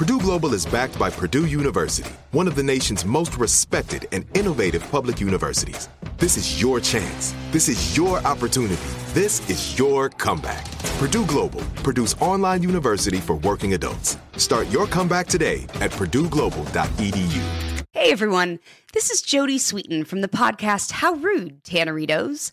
Purdue Global is backed by Purdue University, one of the nation's most respected and innovative public universities. This is your chance. This is your opportunity. This is your comeback. Purdue Global, Purdue's online university for working adults. Start your comeback today at purdueglobal.edu. Hey everyone, this is Jodie Sweetin from the podcast How Rude, Tanneritos.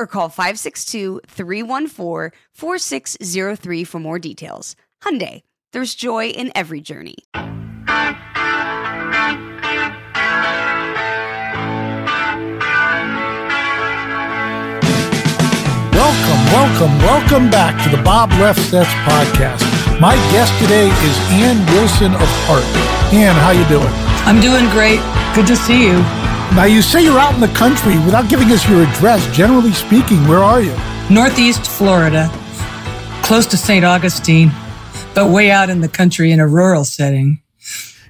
or call 562-314-4603 for more details. Hyundai, there's joy in every journey. Welcome, welcome, welcome back to the Bob Lefsetz podcast. My guest today is Ann Wilson of Heart. Ann, how you doing? I'm doing great. Good to see you. Now you say you're out in the country without giving us your address. Generally speaking, where are you? Northeast Florida, close to St. Augustine, but way out in the country in a rural setting.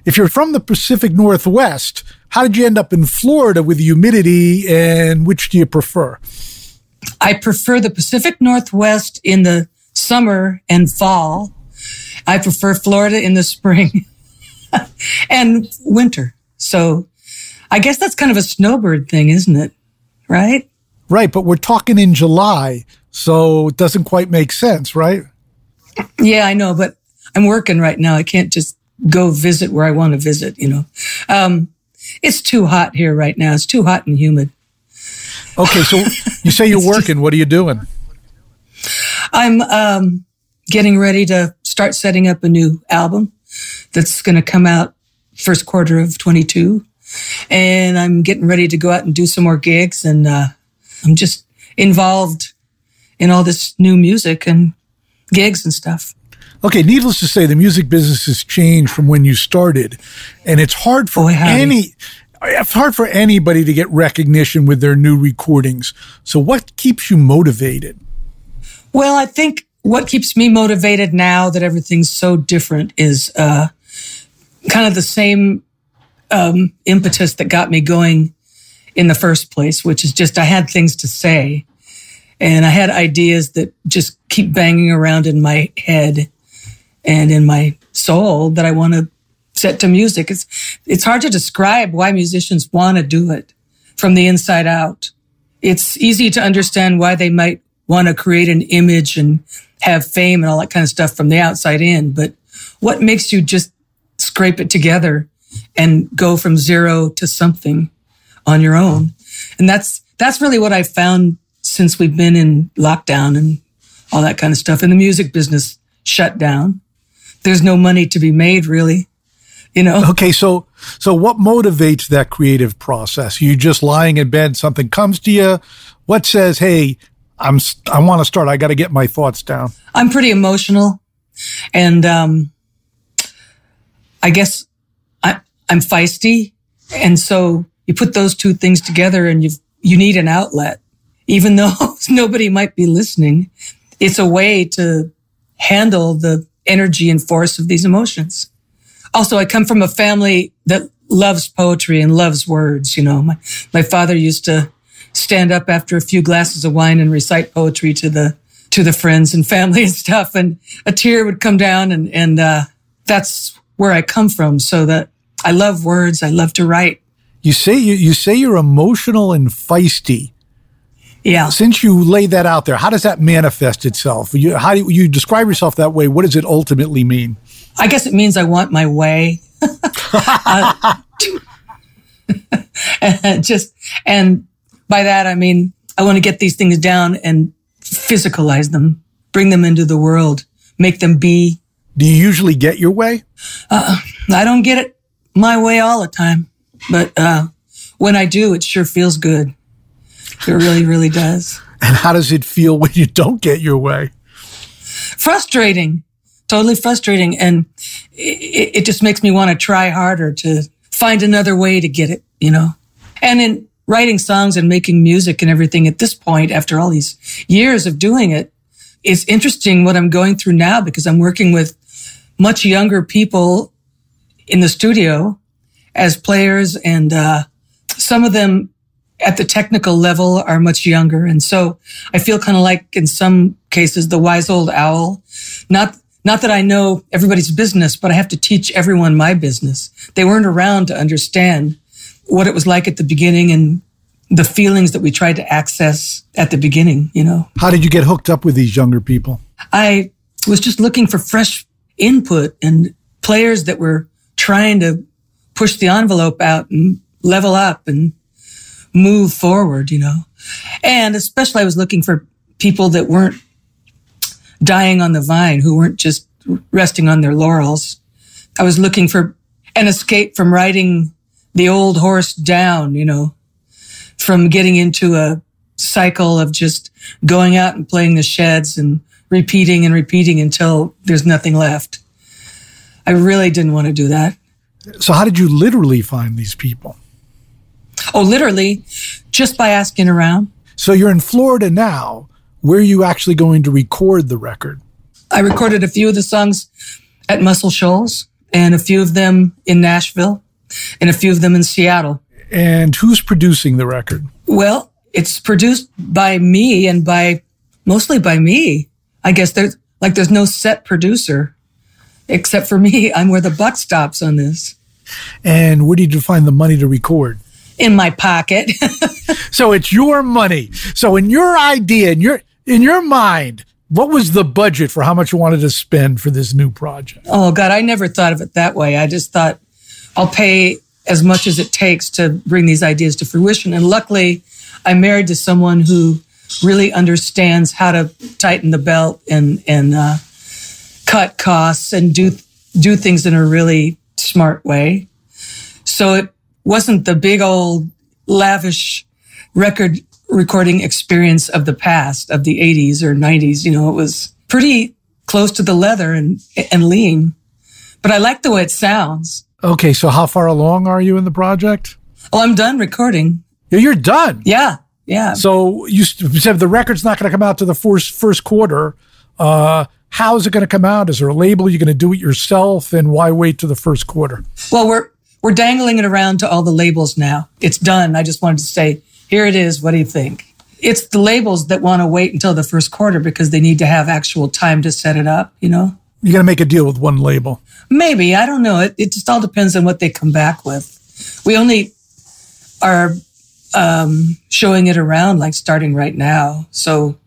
If you're from the Pacific Northwest, how did you end up in Florida with humidity and which do you prefer? I prefer the Pacific Northwest in the summer and fall. I prefer Florida in the spring and winter. So I guess that's kind of a snowbird thing, isn't it? Right? Right, but we're talking in July, so it doesn't quite make sense, right? Yeah, I know, but I'm working right now. I can't just go visit where I want to visit, you know. Um, it's too hot here right now. It's too hot and humid. Okay, so you say you're working. Just, what are you doing? I'm um, getting ready to start setting up a new album that's going to come out first quarter of 22 and I'm getting ready to go out and do some more gigs. And uh, I'm just involved in all this new music and gigs and stuff. Okay, needless to say, the music business has changed from when you started, and it's hard for Boy, any. It's hard for anybody to get recognition with their new recordings. So, what keeps you motivated? Well, I think what keeps me motivated now that everything's so different is uh, kind of the same um, impetus that got me going in the first place, which is just I had things to say and I had ideas that just keep banging around in my head and in my soul that I want to set to music. It's, it's hard to describe why musicians want to do it from the inside out. It's easy to understand why they might want to create an image and have fame and all that kind of stuff from the outside in. But what makes you just scrape it together and go from zero to something on your own. And that's, that's really what I found since we've been in lockdown and all that kind of stuff. And the music business shut down. There's no money to be made really, you know? Okay. So, so what motivates that creative process? You just lying in bed, something comes to you. What says, Hey, I'm, I want to start. I got to get my thoughts down. I'm pretty emotional and, um, I guess I'm feisty. And so you put those two things together and you you need an outlet. Even though nobody might be listening, it's a way to handle the energy and force of these emotions. also, I come from a family that loves poetry and loves words. You know, my, my father used to stand up after a few glasses of wine and recite poetry to the, to the friends and family and stuff. And a tear would come down and, and, uh, that's where I come from. So that I love words. I love to write. You say you, you say you're emotional and feisty. Yeah. Since you laid that out there, how does that manifest itself? You, how do you describe yourself that way? What does it ultimately mean? I guess it means I want my way. uh, just, and by that, I mean, I want to get these things down and physicalize them, bring them into the world, make them be. Do you usually get your way? Uh, I don't get it my way all the time, but, uh, when I do, it sure feels good. It really, really does. And how does it feel when you don't get your way? Frustrating totally frustrating. And it, it just makes me want to try harder to find another way to get it, you know? And in writing songs and making music and everything at this point, after all these years of doing it, it's interesting what I'm going through now because I'm working with much younger people in the studio as players and, uh, some of them at the technical level are much younger. And so I feel kind of like in some cases, the wise old owl, not not that I know everybody's business, but I have to teach everyone my business. They weren't around to understand what it was like at the beginning and the feelings that we tried to access at the beginning, you know. How did you get hooked up with these younger people? I was just looking for fresh input and players that were trying to push the envelope out and level up and move forward, you know. And especially I was looking for people that weren't dying on the vine who weren't just resting on their laurels. I was looking for an escape from riding the old horse down, you know, from getting into a cycle of just going out and playing the sheds and repeating and repeating until there's nothing left. I really didn't want to do that. So how did you literally find these people? Oh, literally just by asking around. So you're in Florida now where are you actually going to record the record? I recorded a few of the songs at Muscle Shoals and a few of them in Nashville and a few of them in Seattle. And who's producing the record? Well, it's produced by me and by mostly by me. I guess there's like there's no set producer except for me. I'm where the buck stops on this. And where did you find the money to record? In my pocket. so it's your money. So in your idea, in your in your mind, what was the budget for how much you wanted to spend for this new project? Oh God, I never thought of it that way. I just thought I'll pay as much as it takes to bring these ideas to fruition. And luckily, I'm married to someone who really understands how to tighten the belt and and uh, cut costs and do do things in a really smart way. So it wasn't the big old lavish record recording experience of the past, of the 80s or 90s. You know, it was pretty close to the leather and, and lean, but I like the way it sounds. Okay. So how far along are you in the project? Oh, I'm done recording. You're done. Yeah. Yeah. So you said the record's not going to come out to the first, first quarter. Uh, how is it going to come out? Is there a label? You're going to do it yourself? And why wait to the first quarter? Well, we're, we're dangling it around to all the labels now. It's done. I just wanted to say here it is. What do you think? It's the labels that want to wait until the first quarter because they need to have actual time to set it up, you know? You got to make a deal with one label. Maybe. I don't know. It, it just all depends on what they come back with. We only are um, showing it around like starting right now. So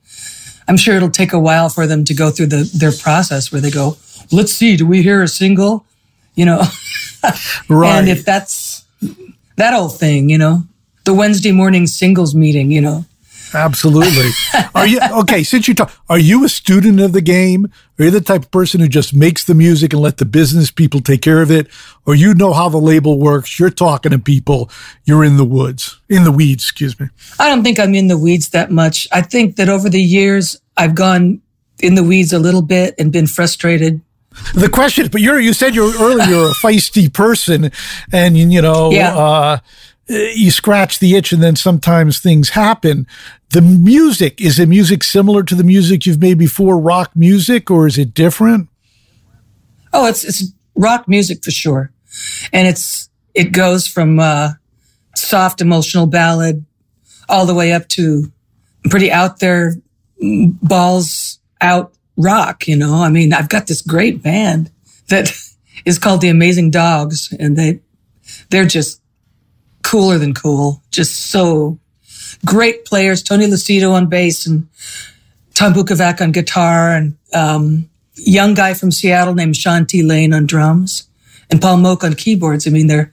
I'm sure it'll take a while for them to go through the, their process where they go, let's see, do we hear a single? You know? right. And if that's that old thing, you know, the Wednesday morning singles meeting, you know. Absolutely. Are you okay? Since you talk, are you a student of the game? Are you the type of person who just makes the music and let the business people take care of it, or you know how the label works? You're talking to people. You're in the woods, in the weeds. Excuse me. I don't think I'm in the weeds that much. I think that over the years I've gone in the weeds a little bit and been frustrated. The question, but you're you said you're earlier you're a feisty person, and you know. Yeah. Uh, you scratch the itch and then sometimes things happen. The music, is the music similar to the music you've made before, rock music, or is it different? Oh, it's, it's rock music for sure. And it's, it goes from, uh, soft emotional ballad all the way up to pretty out there balls out rock, you know. I mean, I've got this great band that is called the Amazing Dogs and they they're just cooler than cool. Just so great players. Tony Lucido on bass and Tom Bukovac on guitar and um, young guy from Seattle named Sean T. Lane on drums and Paul Moak on keyboards. I mean, they're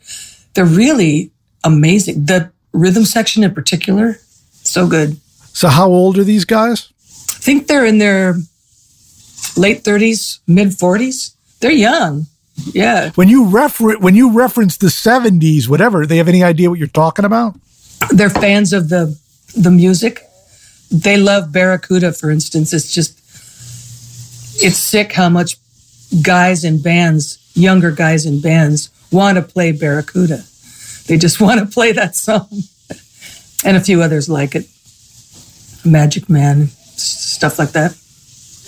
they're really amazing. The rhythm section in particular, so good. So how old are these guys? I think they're in their late 30s, mid 40s. They're young. Yeah. When you refer when you reference the 70s, whatever, they have any idea what you're talking about? They're fans of the the music. They love Barracuda, for instance. It's just it's sick how much guys in bands, younger guys in bands, want to play Barracuda. They just want to play that song. and a few others like it. Magic Man, stuff like that.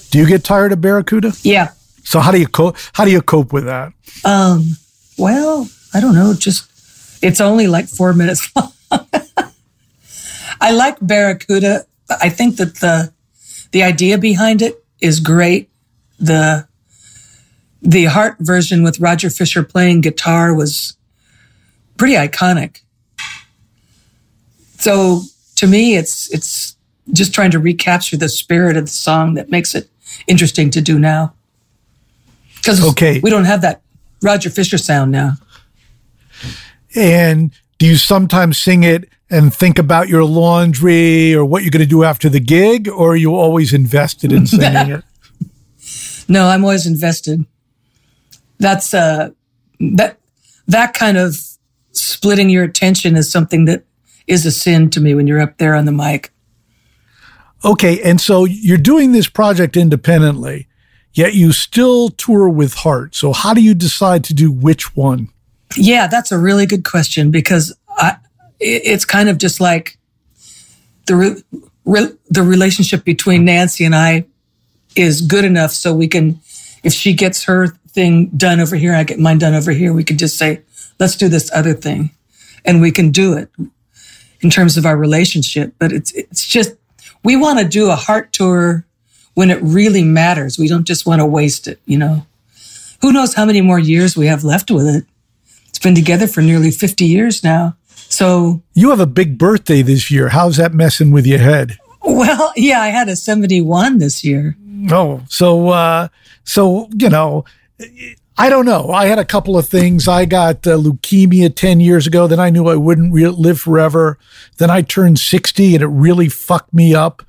Do you get tired of Barracuda? Yeah. So how do you cope? How do you cope with that? Um. Well, I don't know. Just it's only like four minutes long. I like Barracuda. I think that the the idea behind it is great. The the Heart version with Roger Fisher playing guitar was pretty iconic. So to me, it's it's just trying to recapture the spirit of the song that makes it interesting to do now. Because okay. we don't have that Roger Fisher sound now. And do you sometimes sing it and think about your laundry or what you're going to do after the gig, or are you always invested in singing it? No, I'm always invested. That's uh that that kind of splitting your attention is something that is a sin to me when you're up there on the mic. Okay, and so you're doing this project independently yet you still tour with Heart. So how do you decide to do which one? Yeah, that's a really good question because I, it's kind of just like the re, re, the relationship between Nancy and I is good enough so we can, if she gets her thing done over here, I get mine done over here. We can just say, let's do this other thing, and we can do it in terms of our relationship. But it's it's just we want to do a Heart tour when it really matters. We don't just want to waste it, you know. Who knows how many more years we have left with it? It's been together for nearly 50 years now. So you have a big birthday this year. How's that messing with your head? Well, yeah, I had a 71 this year. Oh, so uh so, you know, I don't know. I had a couple of things. I got uh, leukemia 10 years ago. Then I knew I wouldn't re- live forever. Then I turned 60 and it really fucked me up.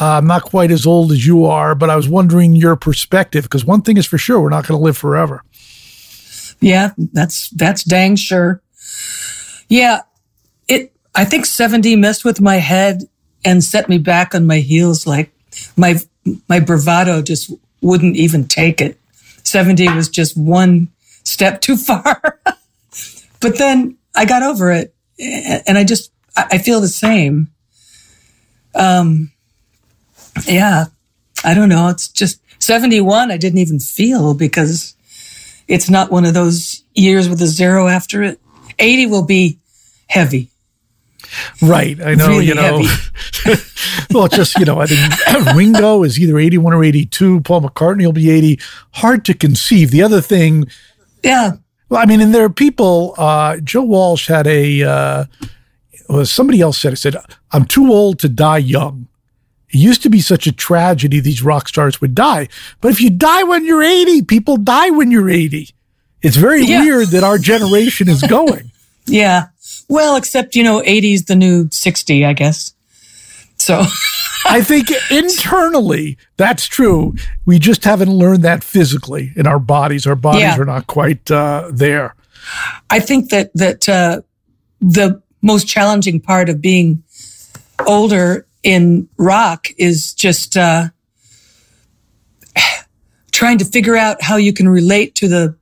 Uh, I'm not quite as old as you are, but I was wondering your perspective because one thing is for sure, we're not going to live forever. Yeah, that's that's dang sure. Yeah. I think 70 messed with my head and set me back on my heels. Like my my bravado just wouldn't even take it. 70 was just one step too far. but then I got over it, and I just I feel the same. Um, yeah, I don't know. It's just 71. I didn't even feel because it's not one of those years with a zero after it. 80 will be heavy. Right. I know, really you know. well, just, you know, I think Ringo is either 81 or 82. Paul McCartney will be 80. Hard to conceive. The other thing. Yeah. Well, I mean, and there are people, uh, Joe Walsh had a, uh, well, somebody else said, it said, I'm too old to die young. It used to be such a tragedy these rock stars would die. But if you die when you're 80, people die when you're 80. It's very yeah. weird that our generation is going. yeah. Well, except, you know, 80 is the new 60, I guess. So I think internally that's true. We just haven't learned that physically in our bodies. Our bodies yeah. are not quite uh, there. I think that that uh, the most challenging part of being older in rock is just uh, trying to figure out how you can relate to the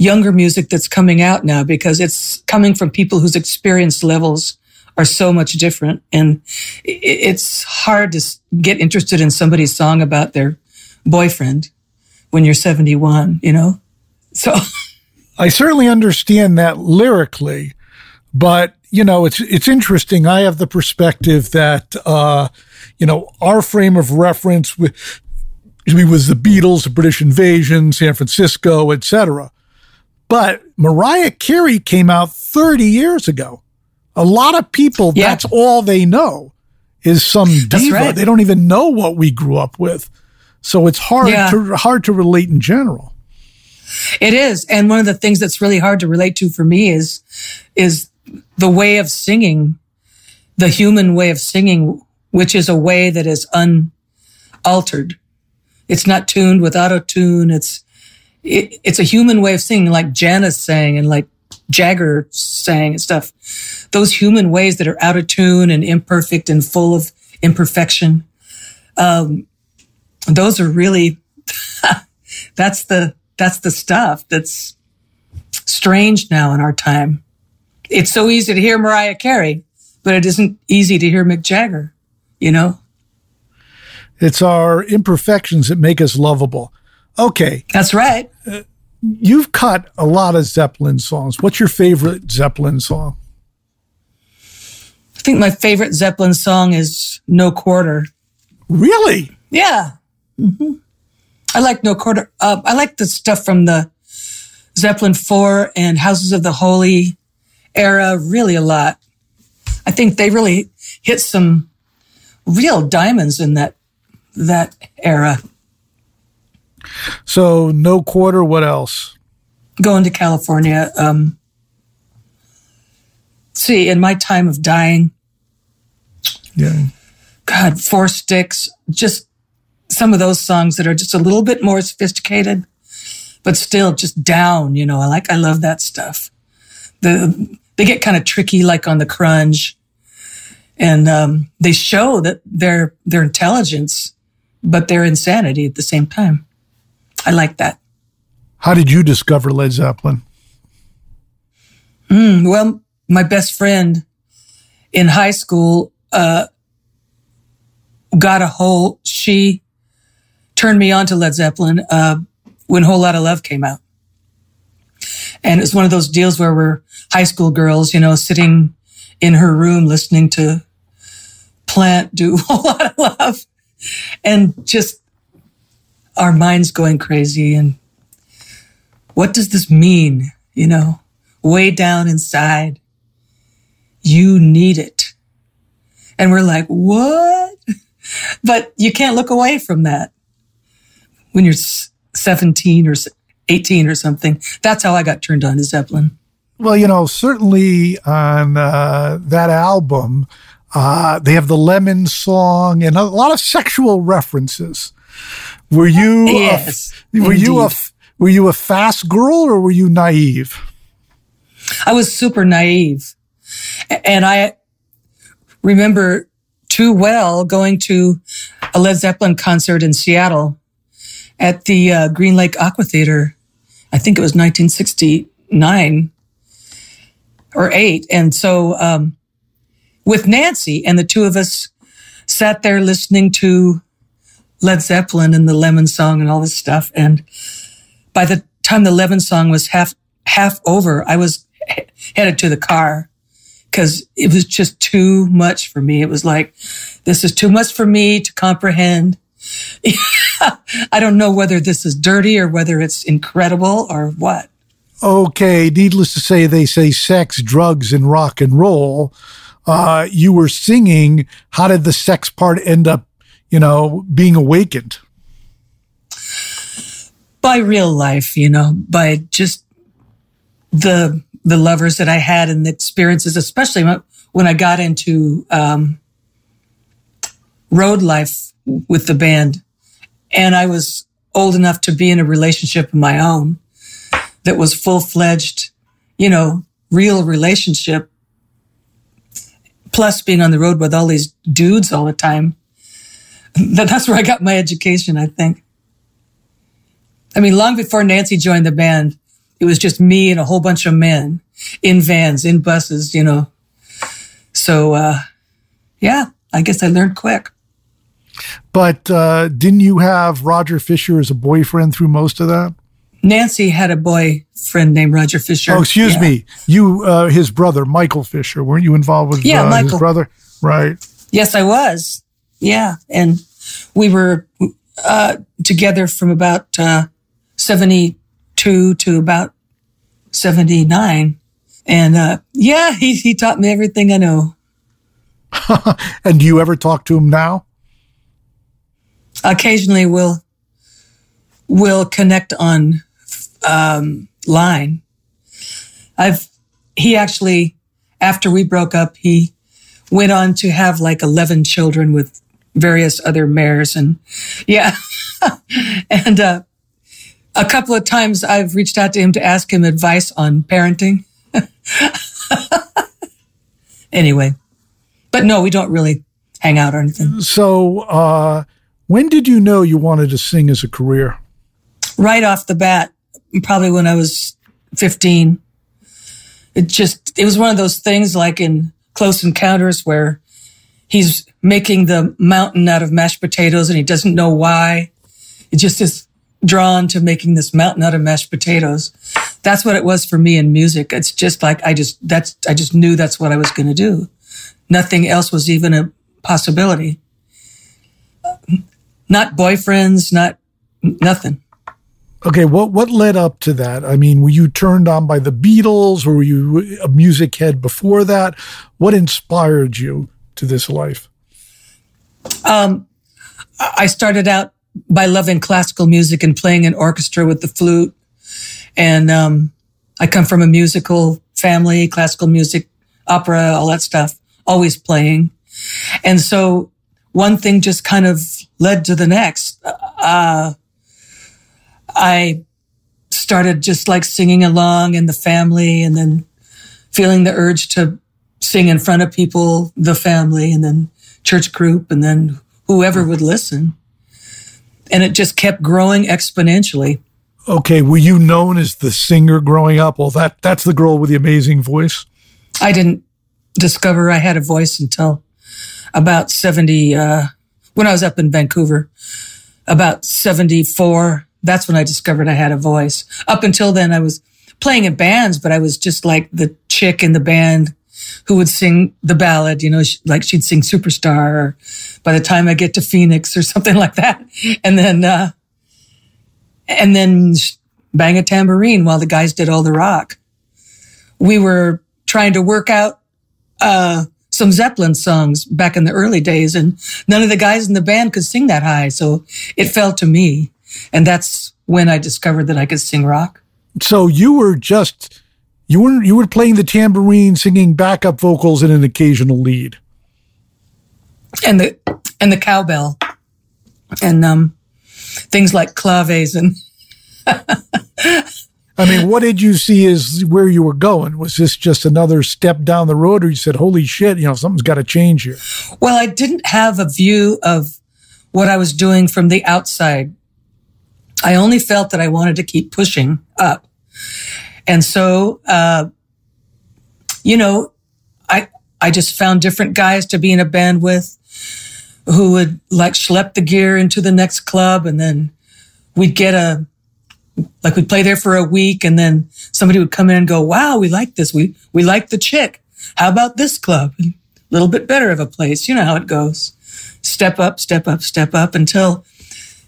younger music that's coming out now because it's coming from people whose experience levels are so much different and it's hard to get interested in somebody's song about their boyfriend when you're 71 you know So I certainly understand that lyrically, but you know, it's it's interesting. I have the perspective that uh, you know our frame of reference with was the Beatles, the British Invasion, San Francisco, etc. But Mariah Carey came out 30 years ago. A lot of people, yeah. that's all they know is some diva. Right. They don't even know what we grew up with. So it's hard yeah. to hard to relate in general. It is. And one of the things that's really hard to relate to for me is is the way of singing, the human way of singing, which is a way that is unaltered. It's not tuned with auto tune. It's it, it's a human way of singing, like Janis sang and like Jagger sang and stuff. Those human ways that are out of tune and imperfect and full of imperfection. Um, those are really, that's the, that's the stuff that's strange now in our time. It's so easy to hear Mariah Carey, but it isn't easy to hear Mick Jagger, you know? It's our imperfections that make us lovable. Okay. That's right. Uh, you've cut a lot of Zeppelin songs. What's your favorite Zeppelin song? I think my favorite Zeppelin song is No Quarter. Really? Yeah. Mm-hmm. I like No Quarter. Uh, I like the stuff from the Zeppelin 4 and Houses of the Holy era really a lot. I think they really hit some real diamonds in that that era. So no quarter. What else? Going to California. Um, see, in my time of dying. Yeah. God, four sticks. Just some of those songs that are just a little bit more sophisticated, but still just down. You know, I like. I love that stuff. The they get kind of tricky, like on the crunge, and um, they show that their their intelligence, but their insanity at the same time. I like that. How did you discover Led Zeppelin? Mm, well, my best friend in high school uh, got a whole. She turned me on to Led Zeppelin uh, when Whole Lotta Love came out, and it's one of those deals where we're high school girls, you know, sitting in her room listening to Plant do a Whole Lotta Love, and just our minds going crazy and what does this mean? You know, way down inside, you need it. And we're like, what? But you can't look away from that when you're 17 or 18 or something. That's how I got turned on to Zeppelin. Well, you know, certainly on uh, that album, uh, they have the Lemon song and a lot of sexual references. Were you yes, a, were indeed. you a were you a fast girl or were you naive? I was super naive. And I remember too well going to a Led Zeppelin concert in Seattle at the uh, Green Lake Aqua Theater. I think it was 1969 or eight. And so, um, with Nancy and the two of us sat there listening to Led Zeppelin and the Lemon song and all this stuff. And by the time the Lemon song was half, half over, I was headed to the car because it was just too much for me. It was like, this is too much for me to comprehend. I don't know whether this is dirty or whether it's incredible or what. Okay, needless to say, they say sex, drugs, and rock and roll. Uh, you were singing. How did the sex part end up you know, being awakened? By real life, you know, by just the the lovers that I had and the experiences, especially when I got into um, road life with the band, and I was old enough to be in a relationship of my own that was full fledged, you know, real relationship. Plus, being on the road with all these dudes all the time, that's where I got my education, I think. I mean, long before Nancy joined the band, it was just me and a whole bunch of men in vans, in buses, you know. So, uh, yeah, I guess I learned quick. But uh, didn't you have Roger Fisher as a boyfriend through most of that? Nancy had a boyfriend named Roger Fisher. Oh, excuse yeah. me. You, uh, his brother, Michael Fisher. Weren't you involved with yeah, uh, Michael. his brother? Right. Yes, I was. Yeah. And we were uh, together from about uh, 72 to about 79. And uh, yeah, he, he taught me everything I know. and do you ever talk to him now? Occasionally, we'll we'll connect on um, line. I've he actually after we broke up, he went on to have like eleven children with various other mayors, and yeah, and uh, a couple of times I've reached out to him to ask him advice on parenting. anyway, but no, we don't really hang out or anything. So, uh, when did you know you wanted to sing as a career? Right off the bat, probably when I was 15. It just, it was one of those things like in Close Encounters where he's making the mountain out of mashed potatoes and he doesn't know why. It just is drawn to making this mountain out of mashed potatoes. That's what it was for me in music. It's just like I just that's I just knew that's what I was going to do. Nothing else was even a possibility. Not boyfriends, not nothing. Okay, what what led up to that? I mean, were you turned on by the Beatles? Or were you a music head before that? What inspired you to this life? Um, I started out by loving classical music and playing an orchestra with the flute. And um, I come from a musical family, classical music, opera, all that stuff, always playing. And so one thing just kind of led to the next. Uh, I started just like singing along in the family and then feeling the urge to sing in front of people, the family, and then church group, and then whoever would listen and it just kept growing exponentially. Okay, were you known as the singer growing up? Well, that that's the girl with the amazing voice. I didn't discover I had a voice until about 70 uh, when I was up in Vancouver. About 74, that's when I discovered I had a voice. Up until then I was playing in bands, but I was just like the chick in the band who would sing the ballad, you know, like she'd sing Superstar or by the time I get to Phoenix or something like that. And then, uh, and then bang a tambourine while the guys did all the rock. We were trying to work out, uh, some Zeppelin songs back in the early days and none of the guys in the band could sing that high. So it fell to me. And that's when I discovered that I could sing rock. So you were just you were you were playing the tambourine, singing backup vocals, and an occasional lead, and the and the cowbell, and um, things like claves and. I mean, what did you see as where you were going? Was this just another step down the road, or you said, "Holy shit, you know, something's got to change here"? Well, I didn't have a view of what I was doing from the outside. I only felt that I wanted to keep pushing up. And so, uh, you know, I, I just found different guys to be in a band with who would like schlep the gear into the next club. And then we'd get a, like we'd play there for a week and then somebody would come in and go, wow, we like this. We, we like the chick. How about this club? A little bit better of a place. You know how it goes. Step up, step up, step up until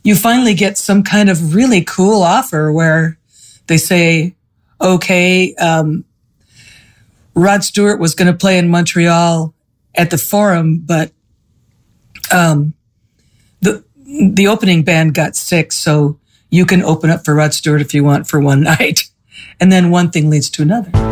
you finally get some kind of really cool offer where they say, okay, um, Rod Stewart was going to play in Montreal at the Forum, but um, the the opening band got sick, so you can open up for Rod Stewart if you want for one night, and then one thing leads to another.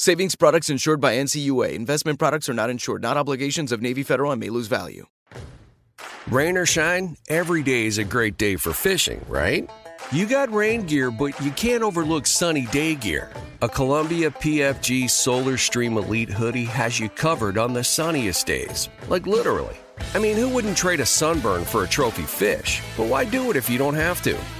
Savings products insured by NCUA. Investment products are not insured, not obligations of Navy Federal and may lose value. Rain or shine, every day is a great day for fishing, right? You got rain gear, but you can't overlook sunny day gear. A Columbia PFG Solar Stream Elite hoodie has you covered on the sunniest days. Like literally. I mean, who wouldn't trade a sunburn for a trophy fish? But why do it if you don't have to?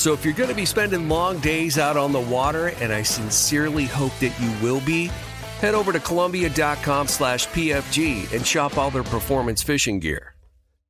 So if you're going to be spending long days out on the water, and I sincerely hope that you will be, head over to Columbia.com slash PFG and shop all their performance fishing gear.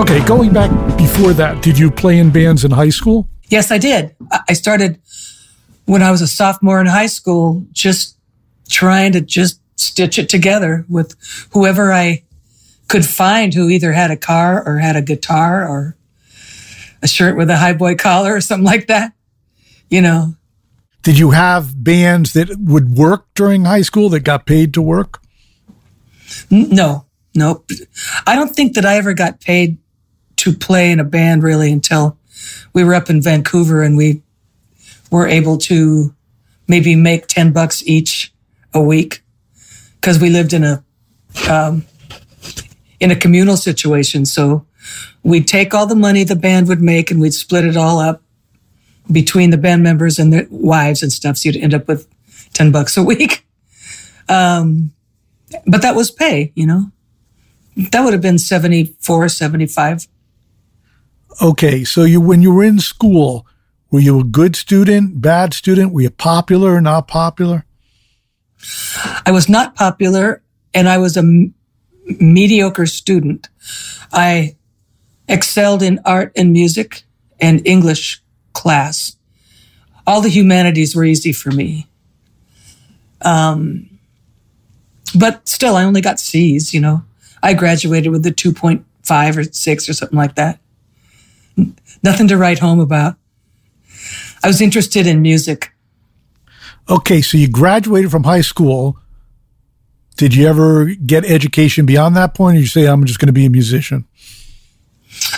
Okay, going back before that, did you play in bands in high school? Yes, I did. I started when I was a sophomore in high school, just trying to just stitch it together with whoever I could find who either had a car or had a guitar or a shirt with a high boy collar or something like that. You know. Did you have bands that would work during high school that got paid to work? No, nope. I don't think that I ever got paid to play in a band really until we were up in Vancouver and we were able to maybe make 10 bucks each a week because we lived in a, um, in a communal situation. So we'd take all the money the band would make and we'd split it all up between the band members and their wives and stuff. So you'd end up with 10 bucks a week. Um, but that was pay, you know, that would have been 74, 75. Okay, so you when you were in school, were you a good student, bad student? Were you popular or not popular? I was not popular, and I was a m- mediocre student. I excelled in art and music and English class. All the humanities were easy for me. Um, but still, I only got C's, you know. I graduated with a 2.5 or 6 or something like that nothing to write home about. I was interested in music. Okay, so you graduated from high school. Did you ever get education beyond that point, or you say, I'm just going to be a musician?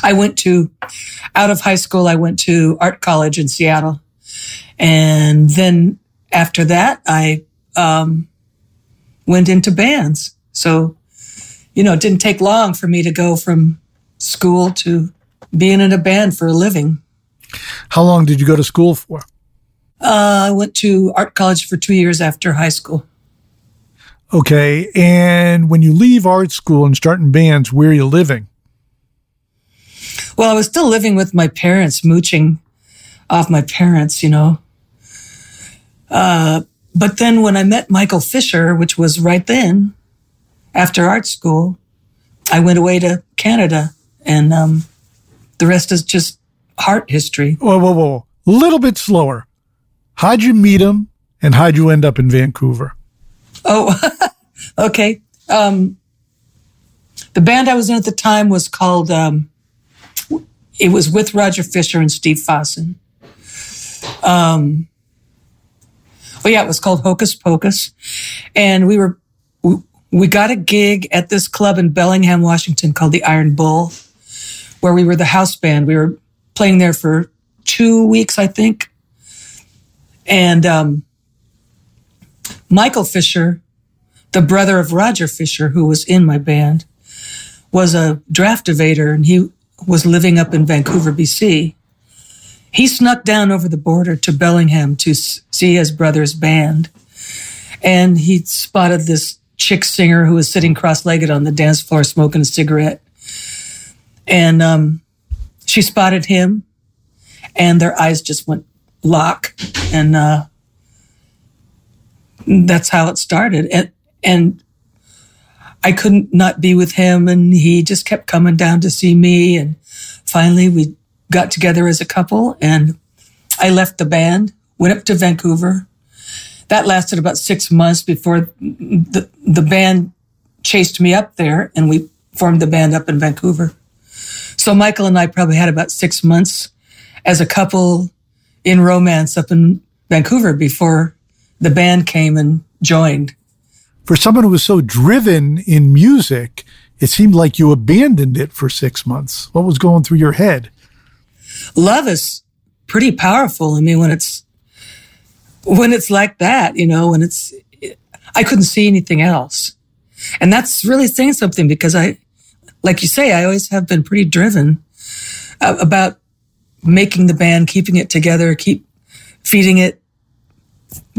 I went to, out of high school, I went to art college in Seattle. And then after that, I um, went into bands. So, you know, it didn't take long for me to go from school to being in a band for a living. How long did you go to school for? Uh, I went to art college for two years after high school. Okay. And when you leave art school and start in bands, where are you living? Well, I was still living with my parents, mooching off my parents, you know. Uh, but then when I met Michael Fisher, which was right then after art school, I went away to Canada and um, the rest is just heart history. Whoa, whoa, whoa. A little bit slower. How'd you meet him and how'd you end up in Vancouver? Oh, okay. Um, the band I was in at the time was called, um, it was with Roger Fisher and Steve Fossen. Um, oh yeah, it was called Hocus Pocus. And we were, we got a gig at this club in Bellingham, Washington called the Iron Bull where we were the house band. We were playing there for two weeks, I think. And um, Michael Fisher, the brother of Roger Fisher, who was in my band, was a draft evader and he was living up in Vancouver, BC. He snuck down over the border to Bellingham to see his brother's band. And he spotted this chick singer who was sitting cross legged on the dance floor smoking a cigarette. And um, she spotted him. and their eyes just went lock. And, uh, that's how it started. And, and I couldn't not be with him. And he just kept coming down to see me. And finally we got together as a couple and I left the band, went up to Vancouver. That lasted about six months before the, the band chased me up there and we formed the band up in Vancouver. So Michael and I probably had about six months as a couple in romance up in Vancouver before the band came and joined. For someone who was so driven in music, it seemed like you abandoned it for six months. What was going through your head? Love is pretty powerful. I mean, when it's, when it's like that, you know, when it's, I couldn't see anything else. And that's really saying something because I, like you say, I always have been pretty driven uh, about making the band, keeping it together, keep feeding it,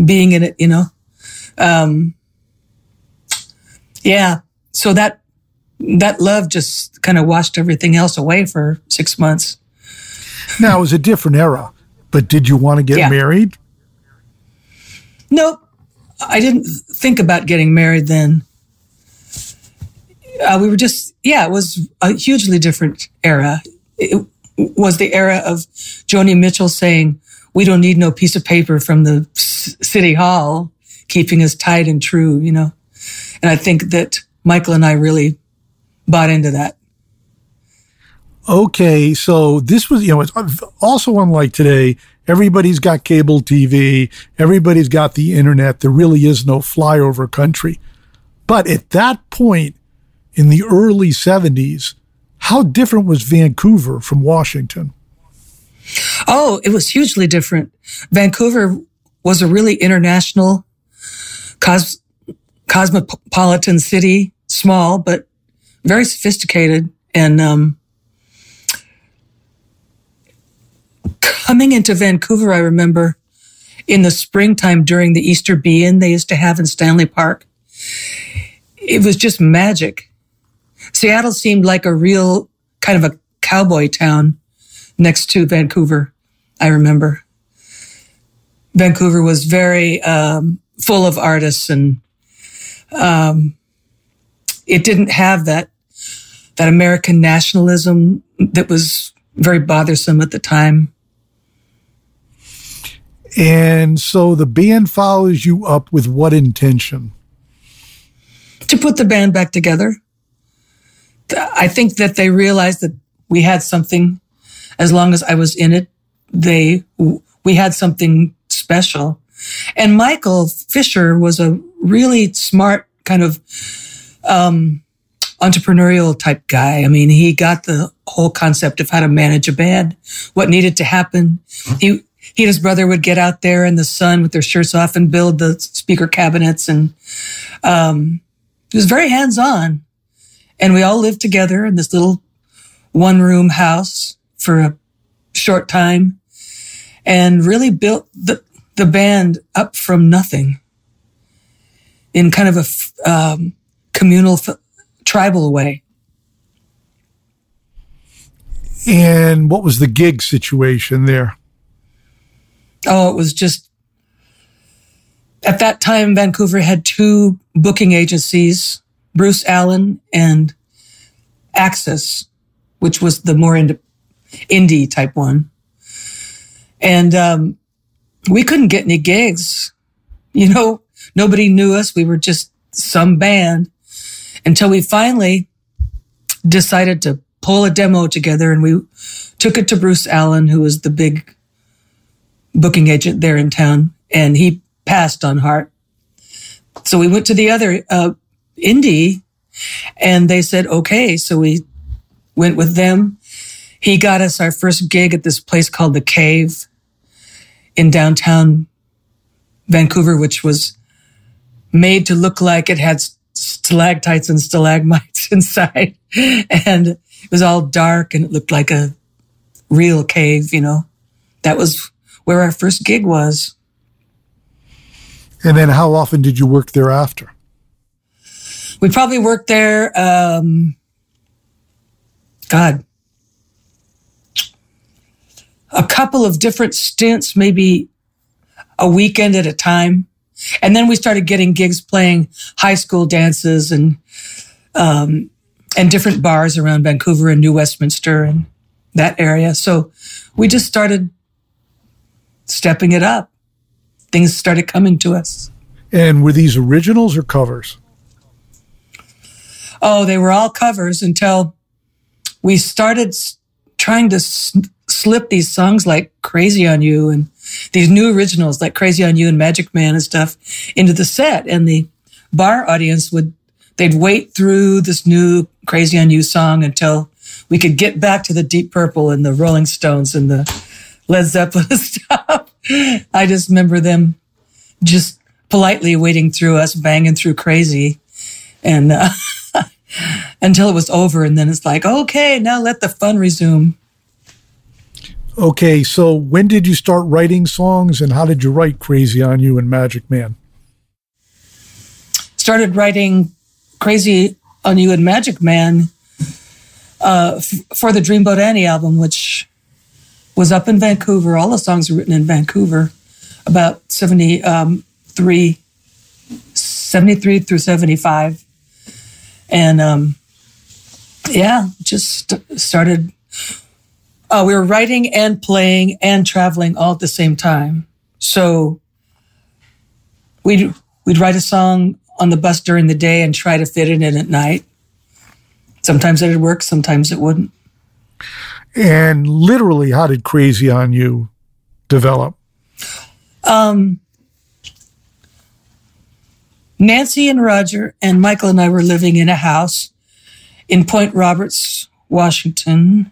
being in it, you know. Um, yeah. So that, that love just kind of washed everything else away for six months. Now it was a different era, but did you want to get yeah. married? Nope. I didn't think about getting married then. Uh, we were just, yeah, it was a hugely different era. It was the era of Joni Mitchell saying, we don't need no piece of paper from the city hall keeping us tight and true, you know? And I think that Michael and I really bought into that. Okay. So this was, you know, it's also unlike today. Everybody's got cable TV. Everybody's got the internet. There really is no flyover country. But at that point in the early 70s, how different was Vancouver from Washington? Oh, it was hugely different. Vancouver was a really international, cos- cosmopolitan city, small, but very sophisticated. And, um, coming into Vancouver, I remember in the springtime during the Easter Be-In they used to have in Stanley Park. It was just magic. Seattle seemed like a real kind of a cowboy town next to Vancouver. I remember Vancouver was very um, full of artists, and um, it didn't have that that American nationalism that was very bothersome at the time. And so the band follows you up with what intention? To put the band back together. I think that they realized that we had something as long as I was in it, they, we had something special. And Michael Fisher was a really smart kind of, um, entrepreneurial type guy. I mean, he got the whole concept of how to manage a band, what needed to happen. He, he and his brother would get out there in the sun with their shirts off and build the speaker cabinets. And, um, he was very hands on. And we all lived together in this little one room house for a short time and really built the, the band up from nothing in kind of a um, communal, tribal way. And what was the gig situation there? Oh, it was just at that time, Vancouver had two booking agencies, Bruce Allen and Axis, which was the more ind- indie type one. And um, we couldn't get any gigs. You know, nobody knew us. We were just some band until we finally decided to pull a demo together and we took it to Bruce Allen, who was the big booking agent there in town, and he passed on Heart. So we went to the other uh, indie and they said, okay. So we went with them he got us our first gig at this place called The Cave in downtown Vancouver, which was made to look like it had stalactites and stalagmites inside. and it was all dark and it looked like a real cave, you know. That was where our first gig was. And then how often did you work thereafter? We probably worked there, um, God, a couple of different stints, maybe a weekend at a time. And then we started getting gigs playing high school dances and, um, and different bars around Vancouver and New Westminster and that area. So we just started stepping it up. Things started coming to us. And were these originals or covers? Oh, they were all covers until we started trying to slip these songs like Crazy on You and these new originals like Crazy on You and Magic Man and stuff into the set. And the bar audience would, they'd wait through this new Crazy on You song until we could get back to the Deep Purple and the Rolling Stones and the Led Zeppelin stuff. I just remember them just politely waiting through us, banging through Crazy. And, uh, until it was over. And then it's like, okay, now let the fun resume. Okay, so when did you start writing songs and how did you write Crazy on You and Magic Man? Started writing Crazy on You and Magic Man uh, f- for the Dreamboat Annie album, which was up in Vancouver. All the songs were written in Vancouver, about 73, um, 73 through 75. And um, yeah, just started uh, we were writing and playing and traveling all at the same time. So we'd, we'd write a song on the bus during the day and try to fit it in at night. Sometimes it'd work, sometimes it wouldn't. And literally, how did Crazy on You develop? Um, Nancy and Roger and Michael and I were living in a house in Point Roberts, Washington.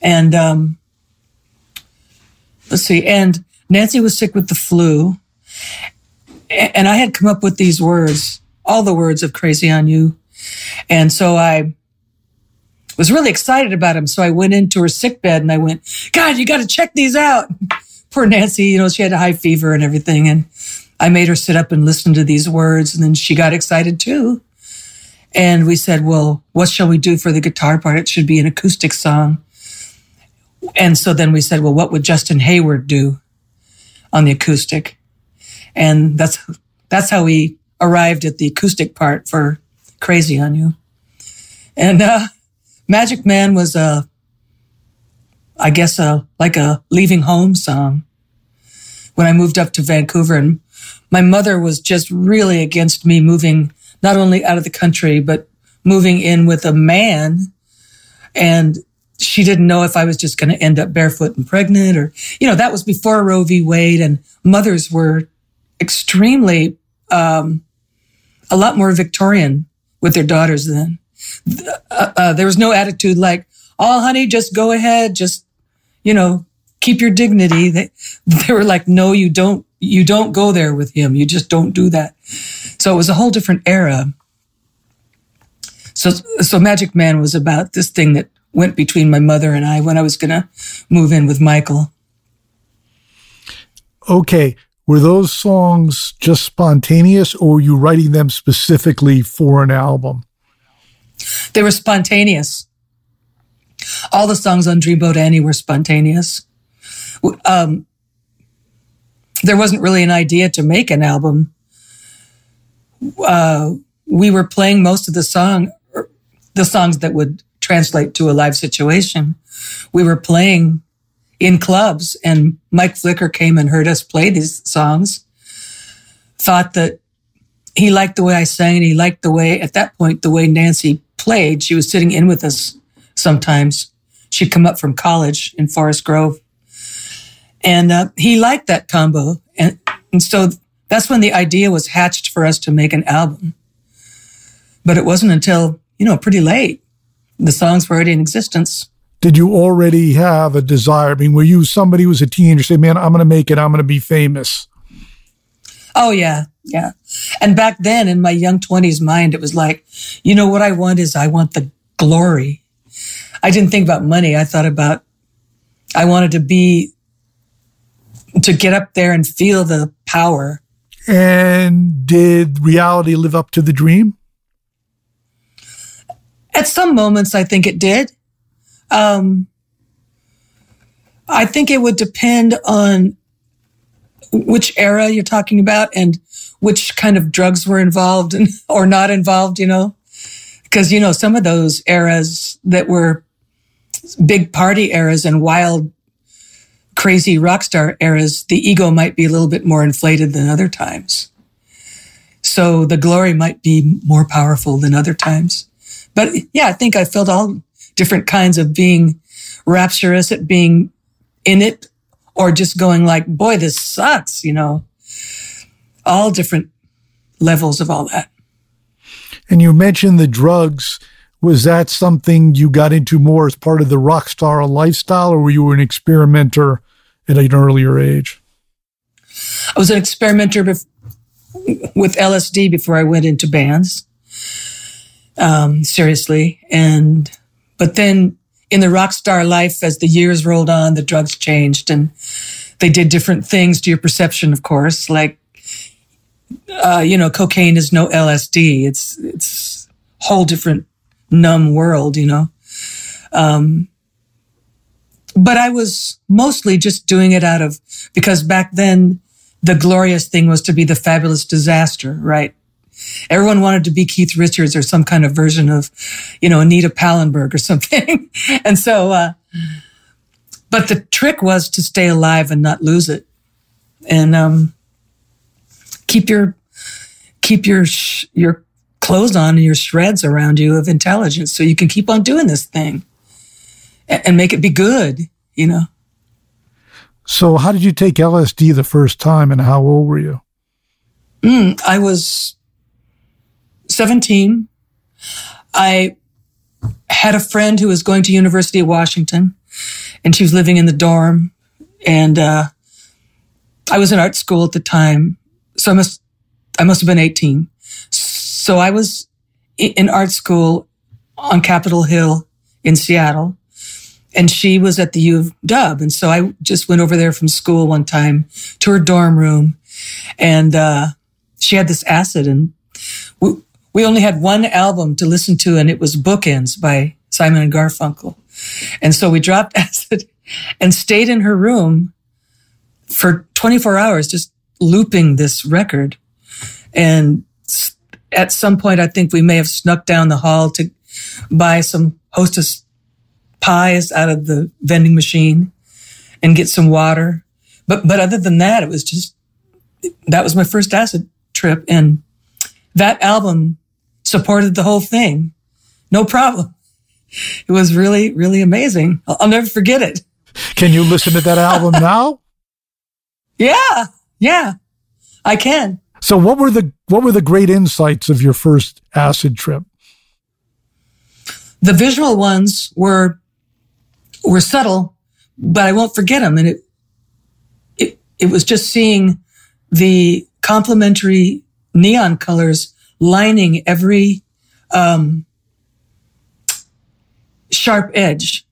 And um, let's see, and Nancy was sick with the flu. And I had come up with these words, all the words of Crazy on You. And so I was really excited about them. So I went into her sick bed and I went, God, you got to check these out. Poor Nancy, you know, she had a high fever and everything. And I made her sit up and listen to these words. And then she got excited too. And we said, well, what shall we do for the guitar part? It should be an acoustic song. And so then we said, well, what would Justin Hayward do on the acoustic? And that's, that's how we arrived at the acoustic part for Crazy on You. And, uh, Magic Man was a, I guess, a, like a leaving home song when I moved up to Vancouver and my mother was just really against me moving not only out of the country, but moving in with a man. And she didn't know if I was just going to end up barefoot and pregnant or, you know, that was before Roe v. Wade and mothers were extremely, um, a lot more Victorian with their daughters then. Uh, uh, there was no attitude like, oh, honey, just go ahead. Just, you know, keep your dignity. They, they were like, no, you don't, you don't go there with him. You just don't do that. So it was a whole different era. So, so Magic Man was about this thing that went between my mother and I when I was going to move in with Michael. Okay. Were those songs just spontaneous or were you writing them specifically for an album? They were spontaneous. All the songs on Dreamboat Annie were spontaneous. Um, there wasn't really an idea to make an album. Uh, we were playing most of the song, the songs that would translate to a live situation. We were playing in clubs and Mike Flicker came and heard us play these songs, thought that he liked the way I sang and he liked the way, at that point, the way Nancy played. She was sitting in with us sometimes. She'd come up from college in Forest Grove. And uh, he liked that combo. And, and so that's when the idea was hatched for us to make an album. But it wasn't until, you know, pretty late the songs were already in existence. Did you already have a desire? I mean, were you somebody who was a teenager say, man, I'm going to make it, I'm going to be famous? Oh, yeah. Yeah. And back then in my young 20s mind, it was like, you know, what I want is I want the glory. I didn't think about money. I thought about, I wanted to be, to get up there and feel the power. And did reality live up to the dream? At some moments, I think it did. Um, I think it would depend on which era you're talking about and which kind of drugs were involved and or not involved, you know? Because, you know, some of those eras that were big party eras and wild, crazy rock star eras, the ego might be a little bit more inflated than other times. So the glory might be more powerful than other times. But yeah, I think I felt all different kinds of being rapturous at being in it or just going like, boy, this sucks, you know, all different levels of all that. And you mentioned the drugs. Was that something you got into more as part of the rock star lifestyle, or were you an experimenter at an earlier age? I was an experimenter bef- with LSD before I went into bands. Um, seriously. And, but then in the rock star life, as the years rolled on, the drugs changed and they did different things to your perception, of course. Like, uh, you know, cocaine is no LSD. It's, it's whole different numb world, you know. Um, but I was mostly just doing it out of, because back then the glorious thing was to be the fabulous disaster, right? Everyone wanted to be Keith Richards or some kind of version of, you know, Anita Pallenberg or something. and so, uh, but the trick was to stay alive and not lose it and, um, keep your, keep your, sh- your clothes on and your shreds around you of intelligence so you can keep on doing this thing and, and make it be good, you know? So, how did you take LSD the first time and how old were you? Mm, I was 17. I had a friend who was going to University of Washington and she was living in the dorm. And, uh, I was in art school at the time. So I must, I must have been 18. So I was in art school on Capitol Hill in Seattle and she was at the U of Dub. And so I just went over there from school one time to her dorm room and, uh, she had this acid and we, we only had one album to listen to and it was Bookends by Simon and Garfunkel. And so we dropped acid and stayed in her room for 24 hours, just looping this record. And at some point, I think we may have snuck down the hall to buy some hostess pies out of the vending machine and get some water. But, but other than that, it was just, that was my first acid trip. And that album supported the whole thing. No problem. It was really, really amazing. I'll, I'll never forget it. Can you listen to that album now? Yeah. Yeah. I can. So what were the what were the great insights of your first acid trip? The visual ones were were subtle, but I won't forget them and it it it was just seeing the complementary neon colors lining every um, sharp edge.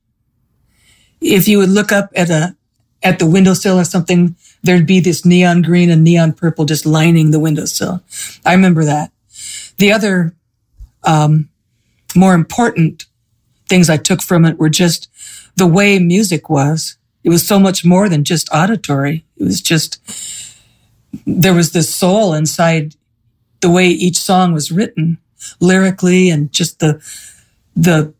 If you would look up at a at the windowsill or something, there'd be this neon green and neon purple just lining the windowsill. I remember that. The other um, more important things I took from it were just the way music was. It was so much more than just auditory. It was just there was this soul inside the way each song was written lyrically and just the the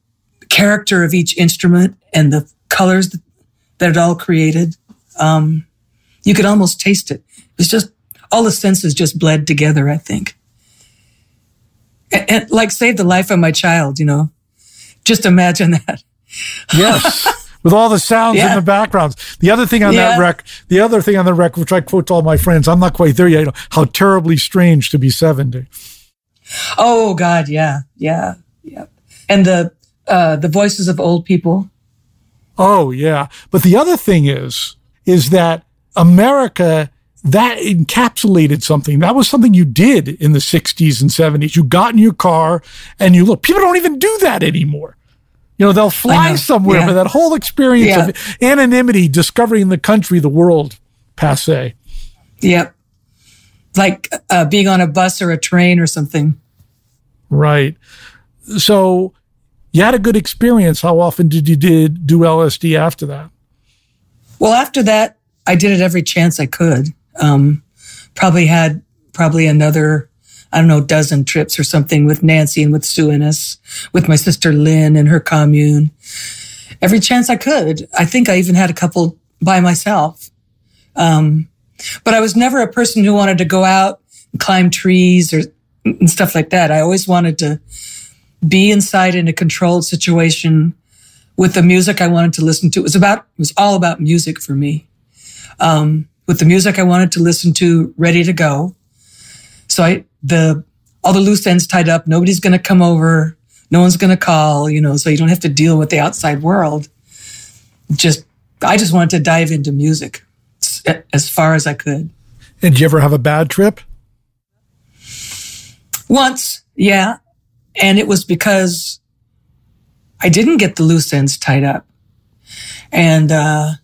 character of each instrument and the colors that it all created. Um, you could almost taste it. It was just all the senses just bled together. I think, and, and like save the life of my child. You know, just imagine that. Yes. with all the sounds yeah. in the backgrounds. The other thing on yeah. that rec, the other thing on the rec, which I quote to all my friends, I'm not quite there yet. You know, how terribly strange to be 70. Oh God, yeah, yeah, yeah. And the uh, the voices of old people. Oh yeah, but the other thing is, is that America that encapsulated something. That was something you did in the 60s and 70s. You got in your car and you look. People don't even do that anymore. You know, they'll fly somewhere, yeah. but that whole experience yeah. of anonymity, discovering the country, the world, passe. Yep. Like uh, being on a bus or a train or something. Right. So you had a good experience. How often did you did do LSD after that? Well, after that, I did it every chance I could. Um, probably had probably another, I don't know, dozen trips or something with Nancy and with Sue and us, with my sister Lynn and her commune. Every chance I could. I think I even had a couple by myself. Um, but I was never a person who wanted to go out and climb trees or and stuff like that. I always wanted to be inside in a controlled situation with the music I wanted to listen to. It was about, it was all about music for me. Um, with the music I wanted to listen to ready to go. So I, the, all the loose ends tied up. Nobody's going to come over. No one's going to call, you know, so you don't have to deal with the outside world. Just, I just wanted to dive into music as far as I could. And did you ever have a bad trip? Once, yeah. And it was because I didn't get the loose ends tied up. And, uh,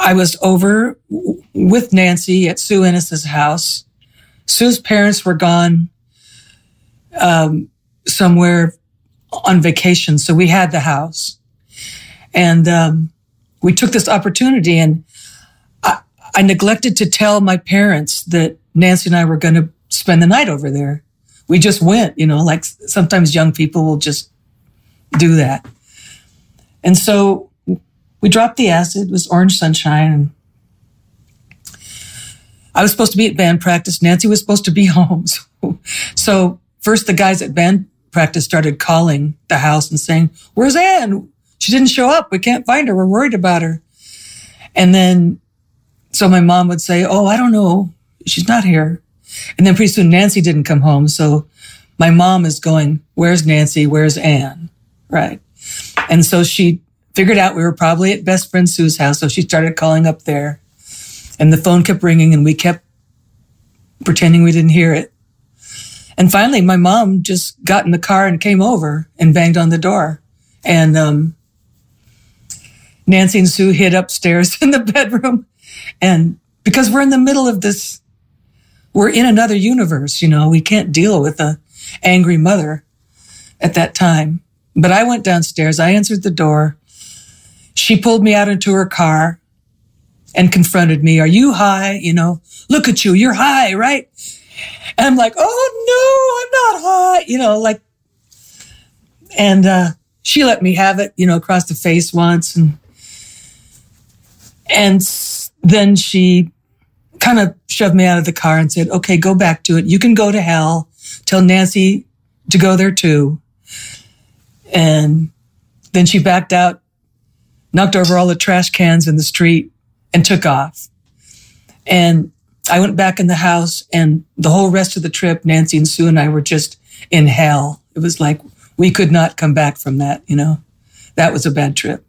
I was over with Nancy at Sue Ennis's house. Sue's parents were gone um, somewhere on vacation, so we had the house, and um, we took this opportunity. And I, I neglected to tell my parents that Nancy and I were going to spend the night over there. We just went, you know, like sometimes young people will just do that. And so we dropped the acid. It was orange sunshine. And I was supposed to be at band practice. Nancy was supposed to be home. So, so first the guys at band practice started calling the house and saying, where's Ann? She didn't show up. We can't find her. We're worried about her. And then, so my mom would say, Oh, I don't know. She's not here. And then pretty soon Nancy didn't come home. So my mom is going, Where's Nancy? Where's Ann? Right. And so she figured out we were probably at best friend Sue's house. So she started calling up there and the phone kept ringing and we kept pretending we didn't hear it. And finally, my mom just got in the car and came over and banged on the door. And, um, Nancy and Sue hid upstairs in the bedroom. And because we're in the middle of this, we're in another universe, you know, we can't deal with a angry mother at that time. But I went downstairs. I answered the door. She pulled me out into her car and confronted me. Are you high? You know, look at you. You're high, right? And I'm like, oh no, I'm not high. You know, like, and, uh, she let me have it, you know, across the face once. And, and then she kind of shoved me out of the car and said, okay, go back to it. You can go to hell. Tell Nancy to go there too. And then she backed out, knocked over all the trash cans in the street and took off. And I went back in the house and the whole rest of the trip, Nancy and Sue and I were just in hell. It was like we could not come back from that, you know. That was a bad trip.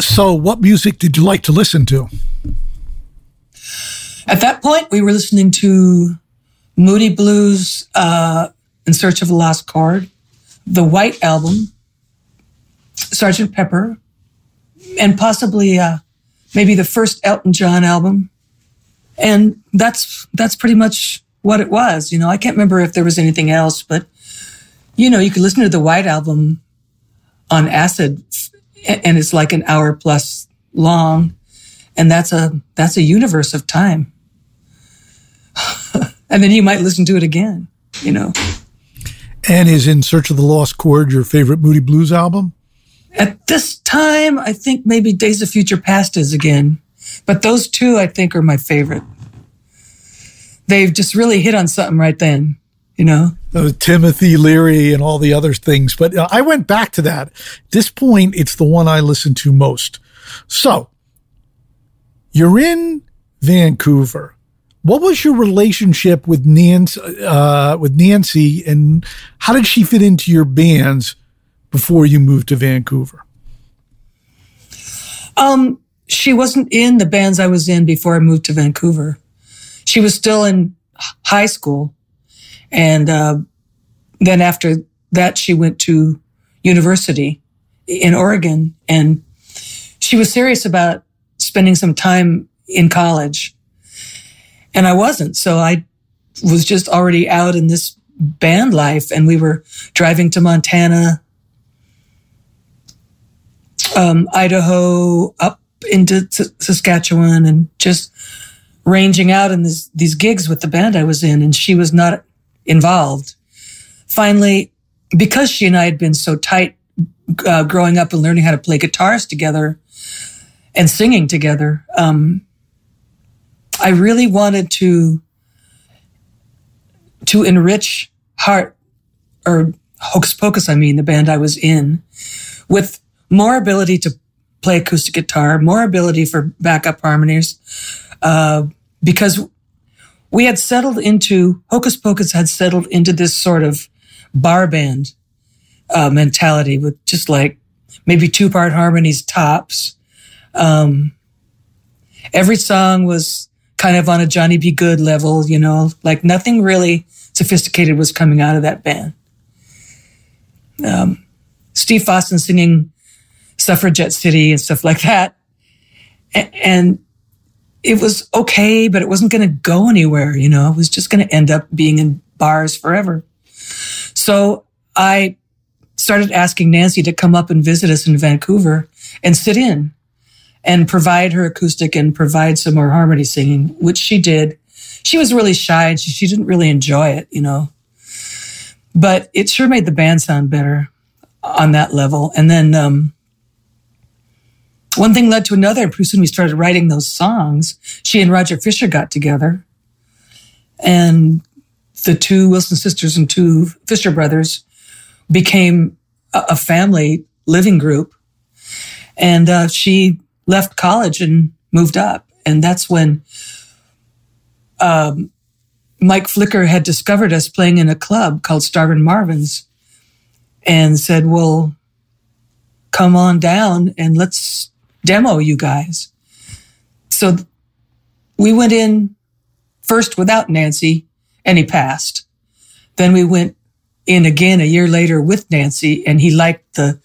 So, what music did you like to listen to? At that point, we were listening to Moody Blues, uh, In Search of a Lost Chord, the White Album, Sergeant Pepper, and possibly uh, maybe the first Elton John album. And that's that's pretty much what it was. You know, I can't remember if there was anything else, but you know, you could listen to the White Album on acid and it's like an hour plus long. And that's a, that's a universe of time. and then you might listen to it again, you know. And is In Search of the Lost Chord your favorite Moody Blues album? At this time, I think maybe Days of Future Past is again. But those two, I think, are my favorite. They've just really hit on something right then, you know? Timothy Leary and all the other things. But uh, I went back to that. At this point, it's the one I listen to most. So you're in Vancouver. What was your relationship with Nancy, uh, with Nancy and how did she fit into your bands before you moved to Vancouver? Um, she wasn't in the bands I was in before I moved to Vancouver. She was still in high school and uh, then after that, she went to university in Oregon and she was serious about spending some time in college. And I wasn't. So I was just already out in this band life and we were driving to Montana um, Idaho up into S- Saskatchewan and just ranging out in this, these gigs with the band I was in, and she was not involved. Finally, because she and I had been so tight uh, growing up and learning how to play guitars together and singing together, um, I really wanted to to enrich Heart or Hocus Pocus, I mean, the band I was in, with more ability to play acoustic guitar, more ability for backup harmonies, uh, because we had settled into Hocus Pocus had settled into this sort of bar band uh, mentality with just like maybe two part harmonies tops. Um, every song was kind of on a Johnny B. Goode level, you know, like nothing really sophisticated was coming out of that band. Um, Steve Fossen singing Suffragette City and stuff like that. And it was okay, but it wasn't going to go anywhere. You know, it was just going to end up being in bars forever. So I started asking Nancy to come up and visit us in Vancouver and sit in and provide her acoustic and provide some more harmony singing, which she did. She was really shy and she, she didn't really enjoy it, you know, but it sure made the band sound better on that level. And then, um, one thing led to another. And pretty soon we started writing those songs. She and Roger Fisher got together and the two Wilson sisters and two Fisher brothers became a, a family living group. And uh, she left college and moved up. And that's when um, Mike Flicker had discovered us playing in a club called Starvin' Marvin's and said, Well, come on down and let's demo you guys. So we went in first without Nancy and he passed. Then we went in again a year later with Nancy and he liked the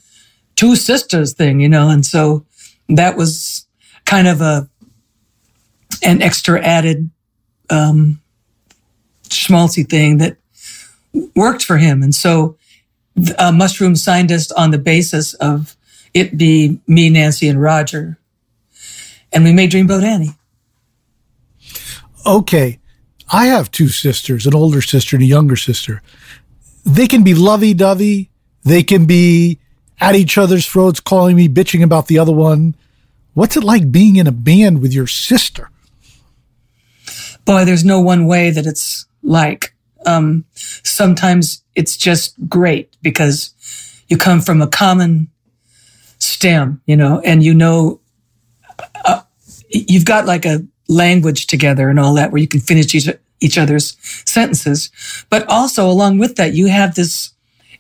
two sisters thing, you know, and so that was kind of a an extra added um, schmaltzy thing that worked for him. And so uh, Mushroom signed us on the basis of it be me, Nancy, and Roger. And we made Dreamboat Annie. Okay. I have two sisters, an older sister and a younger sister. They can be lovey dovey. They can be at each other's throats, calling me, bitching about the other one. What's it like being in a band with your sister? Boy, there's no one way that it's like. Um, sometimes it's just great because you come from a common stem, you know, and you know, uh, you've got like a language together and all that where you can finish each, each other's sentences. But also along with that, you have this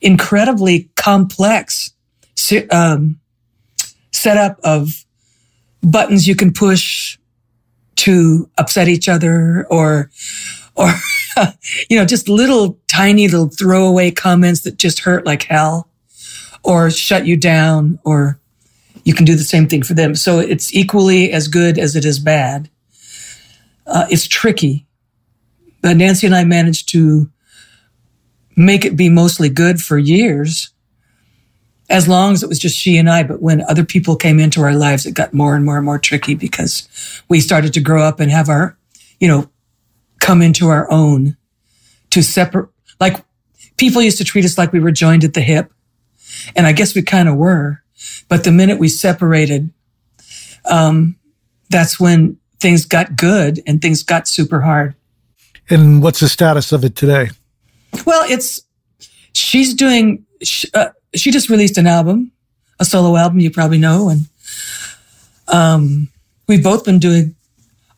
incredibly complex um, setup of buttons you can push to upset each other or, or, you know, just little tiny little throwaway comments that just hurt like hell or shut you down or you can do the same thing for them. So it's equally as good as it is bad. Uh, it's tricky. But Nancy and I managed to make it be mostly good for years, as long as it was just she and I. But when other people came into our lives, it got more and more and more tricky because we started to grow up and have our, you know, come into our own to separate, like people used to treat us like we were joined at the hip. And I guess we kind of were. But the minute we separated, um, that's when things got good and things got super hard. And what's the status of it today? Well, it's she's doing. She, uh, she just released an album, a solo album. You probably know, and um, we've both been doing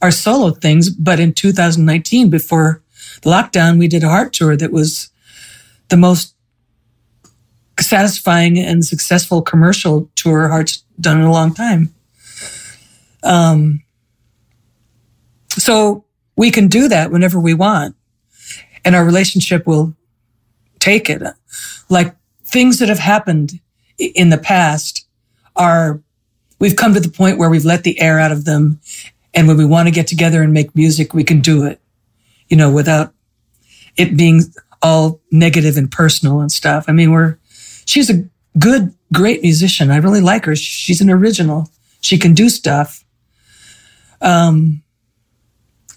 our solo things. But in 2019, before the lockdown, we did a heart tour that was the most satisfying and successful commercial tour Heart's done in a long time. Um, so we can do that whenever we want, and our relationship will take it. Like things that have happened in the past are, we've come to the point where we've let the air out of them. And when we want to get together and make music, we can do it, you know, without it being all negative and personal and stuff. I mean, we're, she's a good, great musician. I really like her. She's an original. She can do stuff. Um,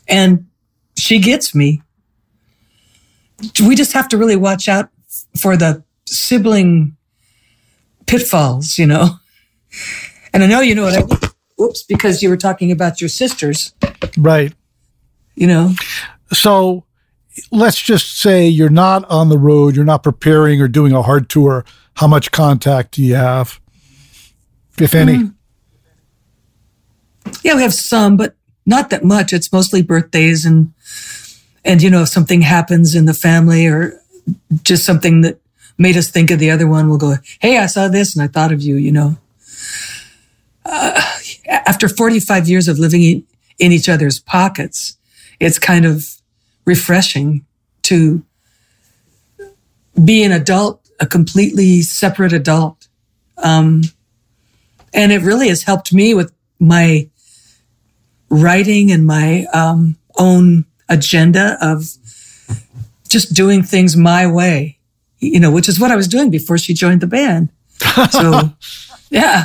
and she gets me. We just have to really watch out for the sibling pitfalls, you know. And I know you know what I mean. Oops, because you were talking about your sisters. Right. You know. So let's just say you're not on the road, you're not preparing or doing a Heart tour. How much contact do you have, if any? Mm. Yeah, we have some, but not that much. It's mostly birthdays and and you know if something happens in the family or just something that made us think of the other one, we'll go, "Hey, I saw this and I thought of you." You know. Uh, after 45 years of living in, in each other's pockets, it's kind of refreshing to be an adult, a completely separate adult. Um, and it really has helped me with my writing and my um, own agenda of just doing things my way, you know, which is what I was doing before she joined the band. So, yeah.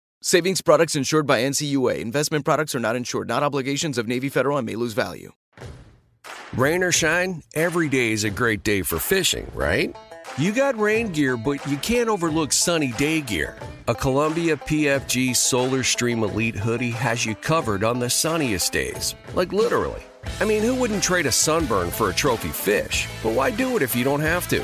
Savings products insured by NCUA. Investment products are not insured, not obligations of Navy Federal and may lose value. Rain or shine, every day is a great day for fishing, right? You got rain gear, but you can't overlook sunny day gear. A Columbia PFG Solar Stream Elite hoodie has you covered on the sunniest days. Like literally. I mean, who wouldn't trade a sunburn for a trophy fish? But why do it if you don't have to?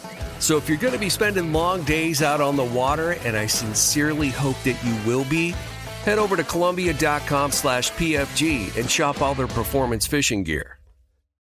So if you're going to be spending long days out on the water, and I sincerely hope that you will be, head over to Columbia.com slash PFG and shop all their performance fishing gear.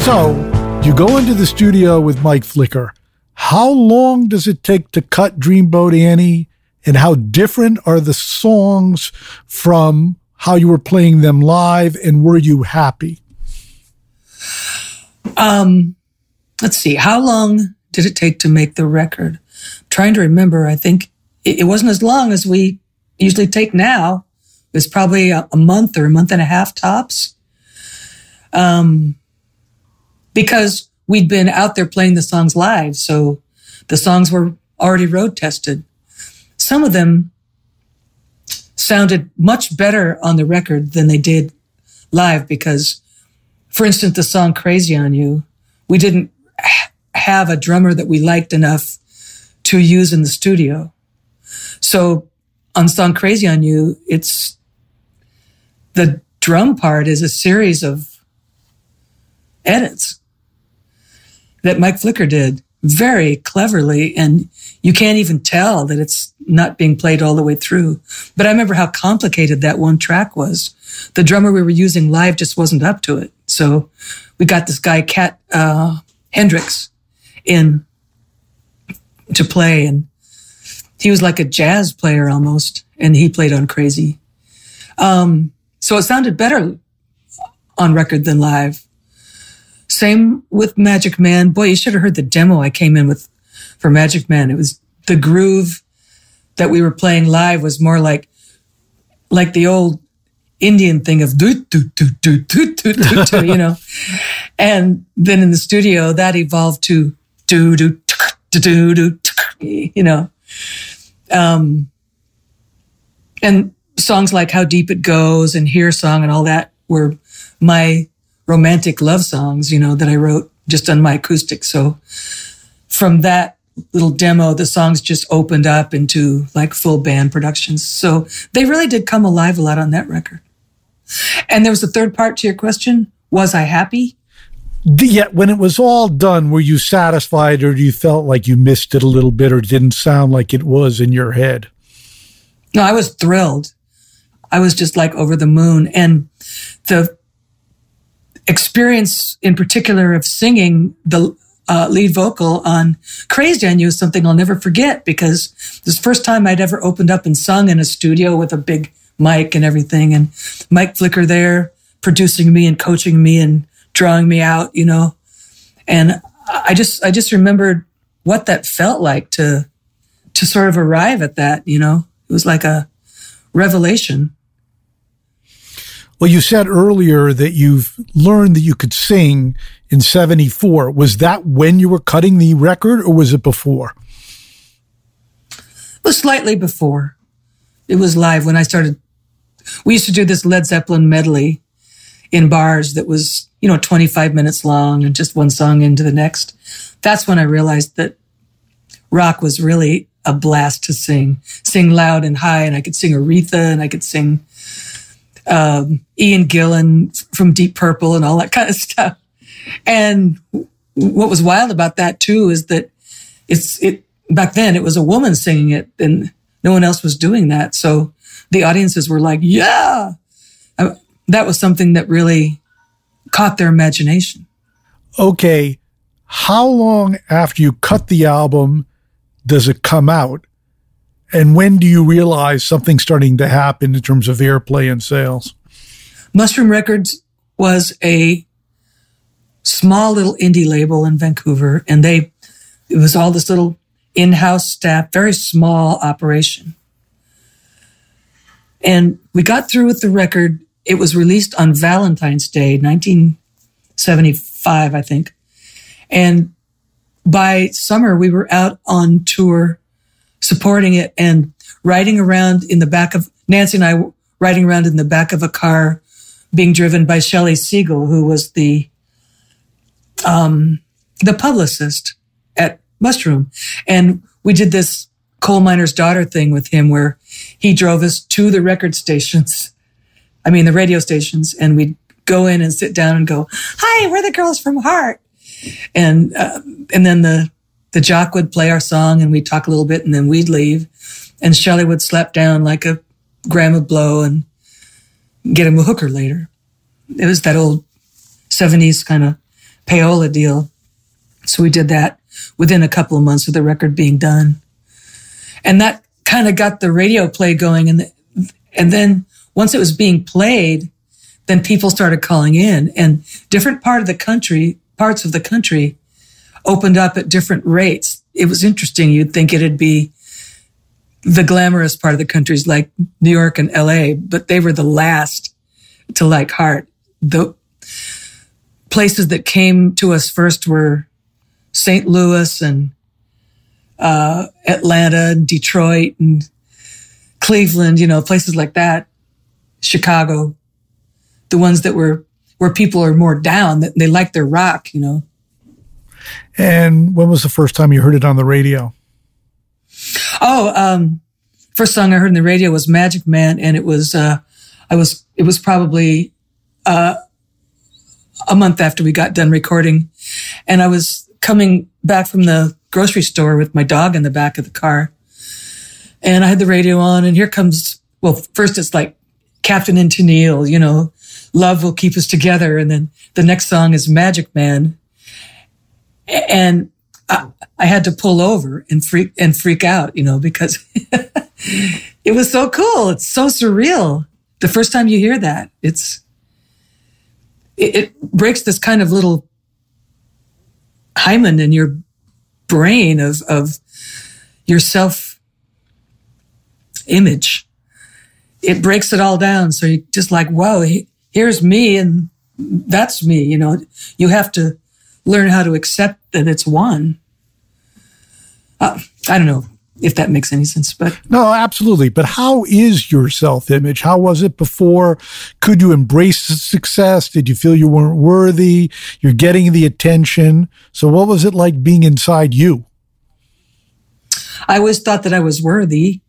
So you go into the studio with Mike Flicker. How long does it take to cut Dreamboat Annie? And how different are the songs from how you were playing them live? And were you happy? Um, let's see. How long did it take to make the record? I'm trying to remember. I think it, it wasn't as long as we usually take now. It was probably a, a month or a month and a half tops. Um, because we'd been out there playing the songs live. So the songs were already road tested. Some of them sounded much better on the record than they did live because, for instance, the song Crazy on You, we didn't have a drummer that we liked enough to use in the studio. So on song Crazy on You, it's the drum part is a series of edits that Mike Flicker did very cleverly. And you can't even tell that it's not being played all the way through. But I remember how complicated that one track was. The drummer we were using live just wasn't up to it. So we got this guy, Kat uh, Hendrikse, in to play. And he was like a jazz player almost. And he played on Crazy. Um, so it sounded better on record than live. Same with Magic Man. Boy, you should have heard the demo I came in with for Magic Man. It was the groove that we were playing live was more like like the old Indian thing of do do do do do do do do, you know. And then in the studio, that evolved to do do do do do, you know. Um, and songs like "How Deep It Goes" and "Here Song" and all that were my romantic love songs, you know, that I wrote just on my acoustic. So from that little demo, the songs just opened up into like full band productions. So they really did come alive a lot on that record. And there was a third part to your question. Was I happy? Yeah, when it was all done, were you satisfied or do you felt like you missed it a little bit or didn't sound like it was in your head? No, I was thrilled. I was just like over the moon. And the experience in particular of singing the uh, lead vocal on Crazy on You is something I'll never forget because this first time I'd ever opened up and sung in a studio with a big mic and everything. And Mike Flicker there producing me and coaching me and drawing me out, you know. And I just, I just remembered what that felt like to, to sort of arrive at that, you know. It was like a revelation. Well, you said earlier that you've learned that you could sing in 74. Was that when you were cutting the record or was it before? It was slightly before. It was live when I started. We used to do this Led Zeppelin medley in bars that was, you know, 25 minutes long and just one song into the next. That's when I realized that rock was really a blast to sing, sing loud and high. And I could sing Aretha and I could sing um, Ian Gillan from Deep Purple and all that kind of stuff. And what was wild about that too is that it's it back then it was a woman singing it and no one else was doing that. So the audiences were like, "Yeah." I, that was something that really caught their imagination. Okay, how long after you cut the album does it come out? And when do you realize something's starting to happen in terms of airplay and sales? Mushroom Records was a small little indie label in Vancouver, and they it was all this little in-house staff, very small operation. And we got through with the record. It was released on Valentine's Day, 1975, I think. And by summer, we were out on tour supporting it and riding around in the back of Nancy and I riding around in the back of a car being driven by Shelley Siegel, who was the um, the publicist at Mushroom. And we did this coal miner's daughter thing with him where he drove us to the record stations. I mean, the radio stations, and we'd go in and sit down and go, "Hi, we're the girls from Heart," and uh, and then the the jock would play our song and we'd talk a little bit and then we'd leave. And Shelley would slap down like a gram of blow and get him a hooker later. It was that old 70s kind of payola deal. So we did that within a couple of months of the record being done. And that kind of got the radio play going. And, the, and then once it was being played, then people started calling in and different part of the country, parts of the country opened up at different rates. It was interesting. You'd think it'd be the glamorous part of the countries like New York and LA, but they were the last to like heart. The places that came to us first were St. Louis and uh, Atlanta and Detroit and Cleveland, you know, places like that. Chicago, the ones that were where people are more down, that they like their rock, you know. And when was the first time you heard it on the radio? Oh, um, first song I heard on the radio was Magic Man, and it was uh, I was it was probably uh, a month after we got done recording, and I was coming back from the grocery store with my dog in the back of the car, and I had the radio on, and here comes well, first it's like Captain and Tennille, you know, love will keep us together, and then the next song is Magic Man, and I, I, had to pull over and freak and freak out, you know, because it was so cool. It's so surreal. The first time you hear that, it's it, it breaks this kind of little hymen in your brain of of your self image. It breaks it all down. So you're just like, whoa, here's me and that's me. You know, you have to learn how to accept that it's one. Uh, I don't know if that makes any sense, but no, absolutely. But how is your self image? How was it before? Could you embrace success? Did you feel you weren't worthy? You're getting the attention. So what was it like being inside you? I always thought that I was worthy.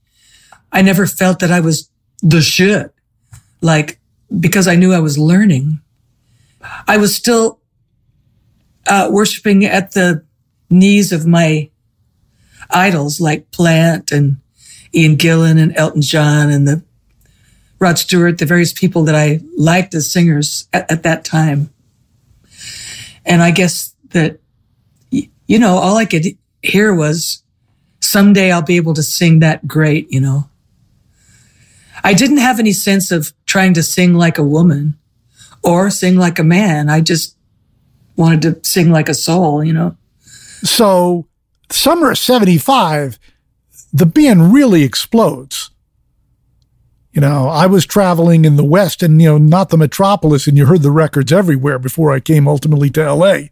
I never felt that I was the shit. Like, because I knew I was learning. I was still uh, worshiping at the knees of my idols like Plant and Ian Gillan and Elton John and the Rod Stewart, the various people that I liked as singers at, at that time. And I guess that, you know, all I could hear was someday I'll be able to sing that great, you know. I didn't have any sense of trying to sing like a woman or sing like a man. I just wanted to sing like a soul, you know. So, summer of 75, the band really explodes. You know, I was traveling in the West and, you know, not the metropolis, and you heard the records everywhere before I came ultimately to LA.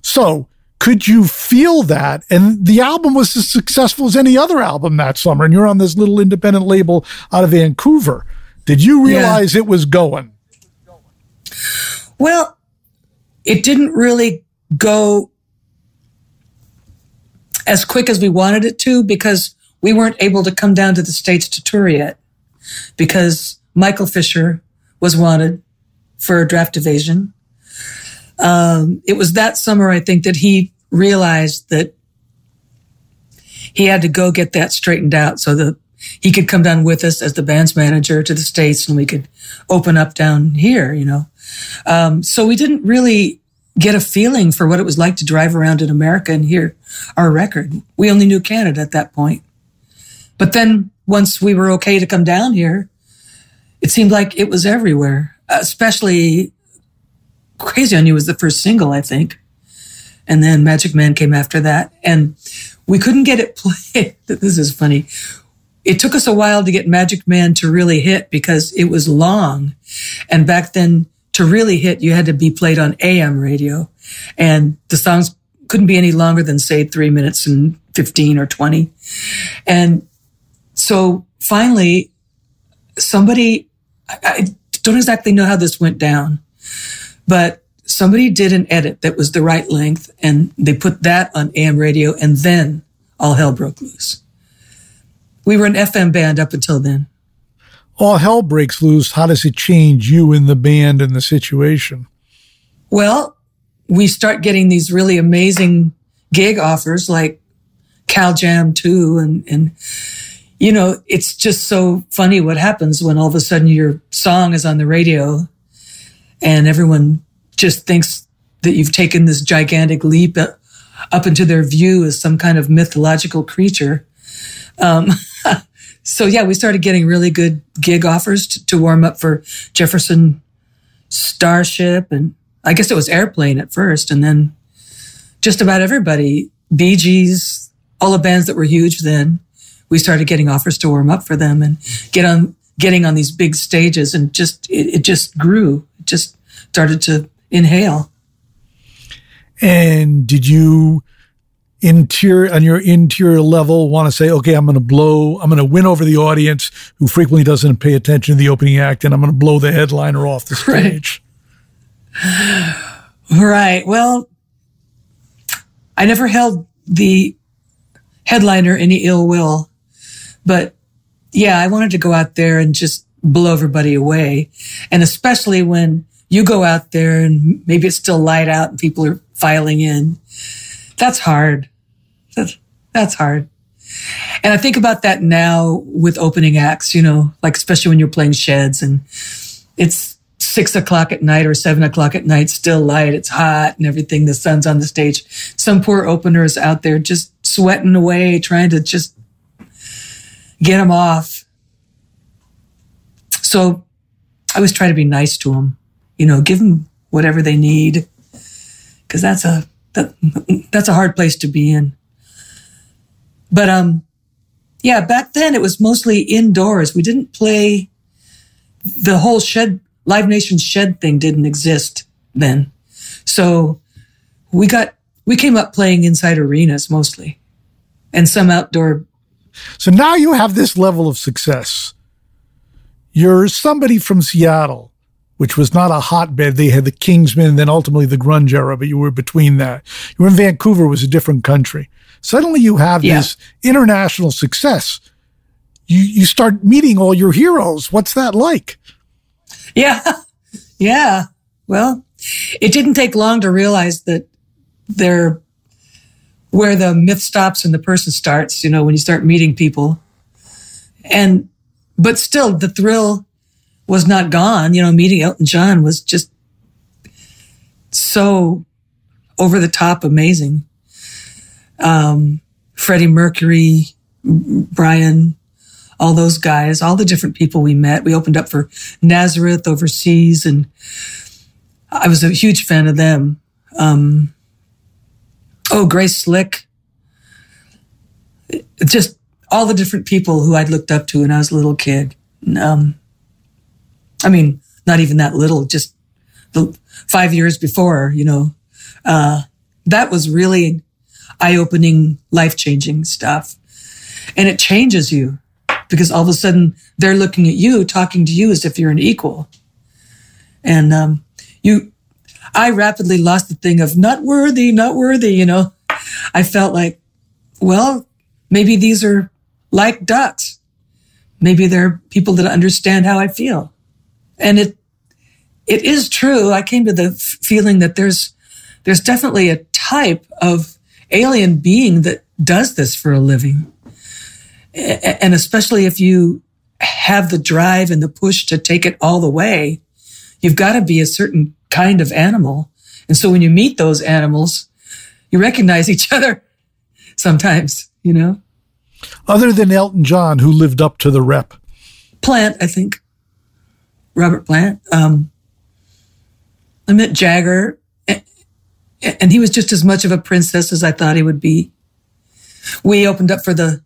So, could you feel that? And the album was as successful as any other album that summer, and you're on this little independent label out of Vancouver. Did you realize yeah. it was going? Well, it didn't really go as quick as we wanted it to because we weren't able to come down to the States to tour yet because Michael Fisher was wanted for draft evasion. Um, it was that summer, I think, that he realized that he had to go get that straightened out so that he could come down with us as the band's manager to the States and we could open up down here, you know. Um, so we didn't really get a feeling for what it was like to drive around in America and hear our record. We only knew Canada at that point. But then once we were okay to come down here, it seemed like it was everywhere, especially Crazy on You was the first single, I think. And then Magic Man came after that. And we couldn't get it played. this is funny. It took us a while to get Magic Man to really hit because it was long. And back then, to really hit, you had to be played on AM radio. And the songs couldn't be any longer than, say, three minutes and 15 or 20. And so finally, somebody, I, don't exactly know how this went down, but somebody did an edit that was the right length and they put that on AM radio and then all hell broke loose. We were an FM band up until then. All hell breaks loose. How does it change you in the band and the situation? Well, we start getting these really amazing gig offers like Cal Jam 2 and, and, you know, it's just so funny what happens when all of a sudden your song is on the radio and everyone just thinks that you've taken this gigantic leap up into their view as some kind of mythological creature. Um, so yeah, we started getting really good gig offers to, to, warm up for Jefferson Starship. And I guess it was Airplane at first. And then just about everybody, Bee Gees, all the bands that were huge then, we started getting offers to warm up for them and get on, getting on these big stages. And just, it, it just grew. It just started to inhale. And did you interior on your interior level want to say, okay, I'm going to blow, I'm going to win over the audience who frequently doesn't pay attention to the opening act, and I'm going to blow the headliner off the stage. Right. right. Well, I never held the headliner any ill will, but yeah, I wanted to go out there and just blow everybody away. And especially when you go out there and maybe it's still light out and people are filing in. That's hard. That's, hard. And I think about that now with opening acts, you know, like especially when you're playing sheds and it's six o'clock at night or seven o'clock at night, still light, it's hot and everything. The sun's on the stage. Some poor opener is out there just sweating away, trying to just get them off. So I always try to be nice to them you know, give them whatever they need. Cause that's a, that, that's a hard place to be in. But, um, Yeah, back then it was mostly indoors. We didn't play the whole shed, Live Nation shed thing didn't exist then. So we got, we came up playing inside arenas mostly and some outdoor. So now you have this level of success. You're somebody from Seattle, which was not a hotbed. They had the Kingsmen and then ultimately the grunge era, but you were between that. You were in Vancouver, was a different country. Suddenly you have yeah. this international success. You, you start meeting all your heroes. What's that like? Yeah. Yeah. Well, it didn't take long to realize that they're where the myth stops and the person starts, you know, when you start meeting people. And, but still the thrill was not gone. You know, meeting Elton John was just so over the top amazing. Um, Freddie Mercury, Brian, all those guys, all the different people we met. We opened up for Nazareth overseas, and I was a huge fan of them. Um, oh, Grace Slick. Just all the different people who I'd looked up to when I was a little kid. Um, I mean, not even that little, just the five years before, you know. Uh, that was really eye opening, life changing stuff. And it changes you because all of a sudden they're looking at you, talking to you as if you're an equal. And um, you, I rapidly lost the thing of not worthy, not worthy. You know, I felt like, well, maybe these are like ducks. Maybe they're people that understand how I feel. And it, it is true. I came to the f- feeling that there's, there's definitely a type of alien being that does this for a living and especially if you have the drive and the push to take it all the way, you've got to be a certain kind of animal. And so when you meet those animals, you recognize each other sometimes, you know? Other than Elton John, who lived up to the rep? Plant, I think. Robert Plant. Um, I met Jagger, and he was just as much of a princess as I thought he would be. We opened up for the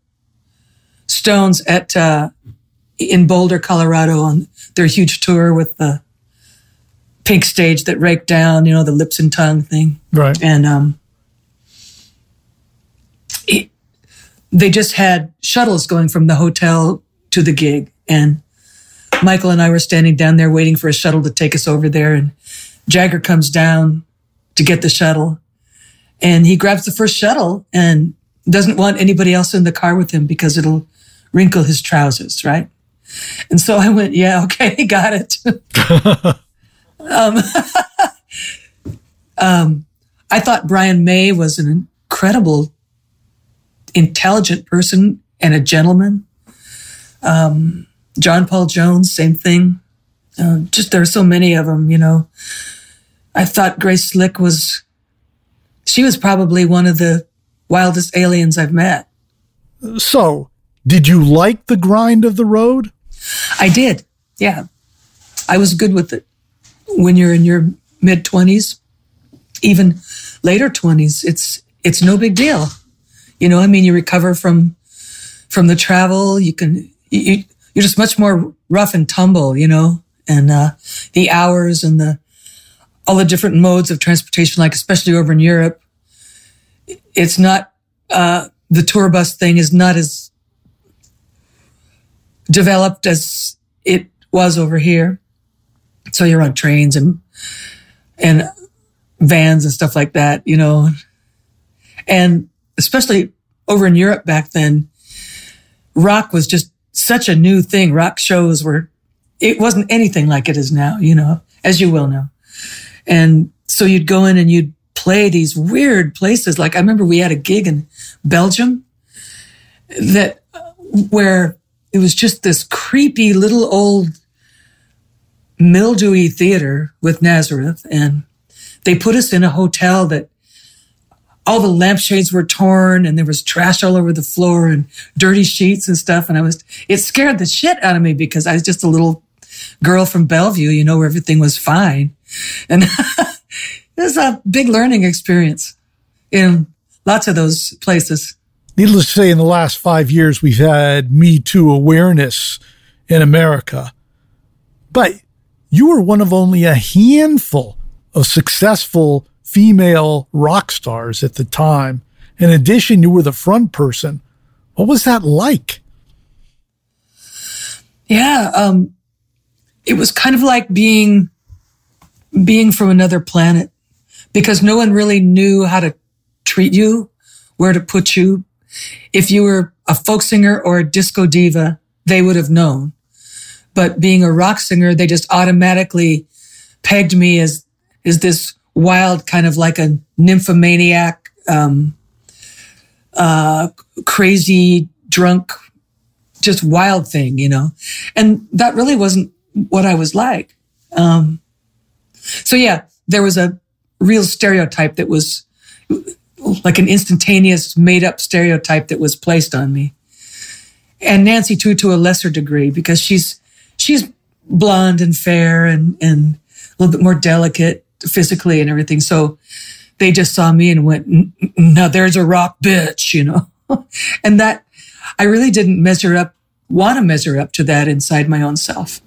Stones at uh, in Boulder, Colorado, on their huge tour with the pink stage that raked down, you know, the lips and tongue thing. Right. And um, it, they just had shuttles going from the hotel to the gig, and Michael and I were standing down there waiting for a shuttle to take us over there, and Jagger comes down to get the shuttle, and he grabs the first shuttle and doesn't want anybody else in the car with him because it'll wrinkle his trousers, right? And so I went, yeah, okay, got it. um, um, I thought Brian May was an incredible, intelligent person and a gentleman. Um, John Paul Jones, same thing. Uh, just there are so many of them, you know. I thought Grace Slick was, she was probably one of the wildest aliens I've met. So, did you like the grind of the road? I did. Yeah. I was good with it. When you're in your mid 20s, even later 20s, it's it's no big deal. You know, I mean, you recover from from the travel, you can you, you're just much more rough and tumble, you know, and uh, the hours and the all the different modes of transportation, like especially over in Europe, it's not uh, the tour bus thing is not as developed as it was over here. So you're on trains and, and vans and stuff like that, you know, and especially over in Europe back then, rock was just such a new thing. Rock shows were, it wasn't anything like it is now, you know, as you will know. And so you'd go in and you'd play these weird places. Like I remember we had a gig in Belgium that uh, where it was just this creepy little old mildewy theater with Nazareth. And they put us in a hotel that all the lampshades were torn and there was trash all over the floor and dirty sheets and stuff. And I was, it scared the shit out of me because I was just a little girl from Bellevue, you know, where everything was fine. And it was a big learning experience in lots of those places. needless to say, in the last five years, we've had Me Too awareness in America. But you were one of only a handful of successful female rock stars at the time. In addition, you were the front person. What was that like? Yeah, um, it was kind of like being being from another planet because no one really knew how to treat you, where to put you. If you were a folk singer or a disco diva, they would have known. But being a rock singer, they just automatically pegged me as, as this wild kind of like a nymphomaniac, um, uh, crazy, drunk, just wild thing, you know? And that really wasn't what I was like. Um, so yeah, there was a real stereotype that was like an instantaneous made up stereotype that was placed on me. And Nancy too, to a lesser degree, because she's, she's blonde and fair and, and a little bit more delicate physically and everything. So they just saw me and went, now there's a rock bitch, you know? and that I really didn't measure up, want to measure up to that inside my own self.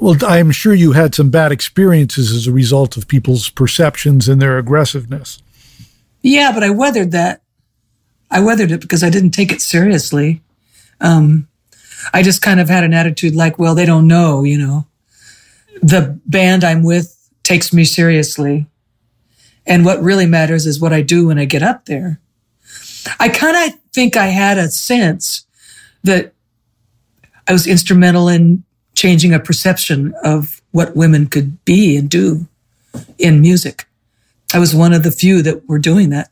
Well, I'm sure you had some bad experiences as a result of people's perceptions and their aggressiveness. Yeah, but I weathered that. I weathered it because I didn't take it seriously. Um, I just kind of had an attitude like, well, they don't know, you know. The band I'm with takes me seriously. And what really matters is what I do when I get up there. I kind of think I had a sense that I was instrumental in changing a perception of what women could be and do in music. I was one of the few that were doing that.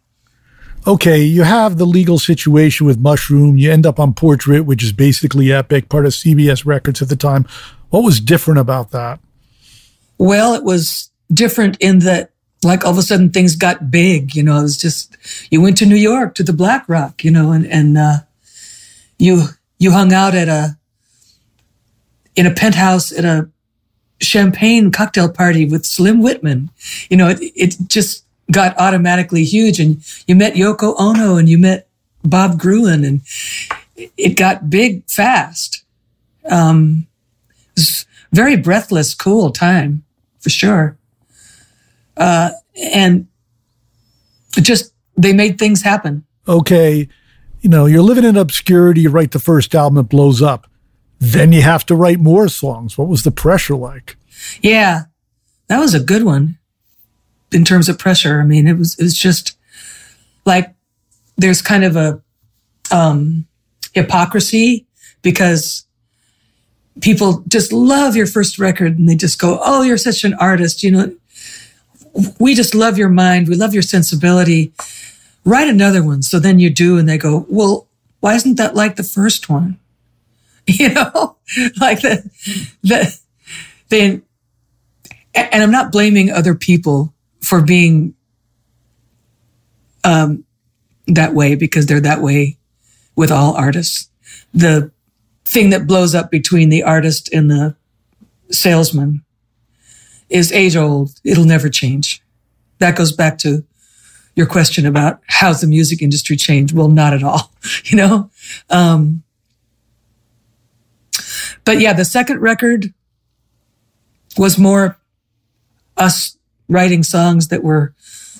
Okay, you have the legal situation with Mushroom. You end up on Portrait, which is basically Epic, part of CBS Records at the time. What was different about that? Well, it was different in that, like, all of a sudden things got big. You know, it was just, you went to New York to the Black Rock, you know, and, and, uh, you, you hung out at a, in a penthouse at a champagne cocktail party with Slim Whitman. You know, it, it just got automatically huge. And you met Yoko Ono and you met Bob Gruen and it got big fast. Um, very breathless, cool time for sure. Uh, and just, they made things happen. Okay. You know, you're living in obscurity. You write the first album, it blows up. Then you have to write more songs. What was the pressure like? Yeah, that was a good one in terms of pressure. I mean, it was, it was just like there's kind of a, um, hypocrisy because people just love your first record and they just go, Oh, you're such an artist. You know, we just love your mind. We love your sensibility. Write another one. So then you do. And they go, well, why isn't that like the first one? you know, like the, the, then, and I'm not blaming other people for being, um, that way because they're that way with all artists. The thing that blows up between the artist and the salesman is age old. It'll never change. That goes back to your question about how's the music industry changed? Well, not at all, you know? Um, but yeah, the second record was more us writing songs that were,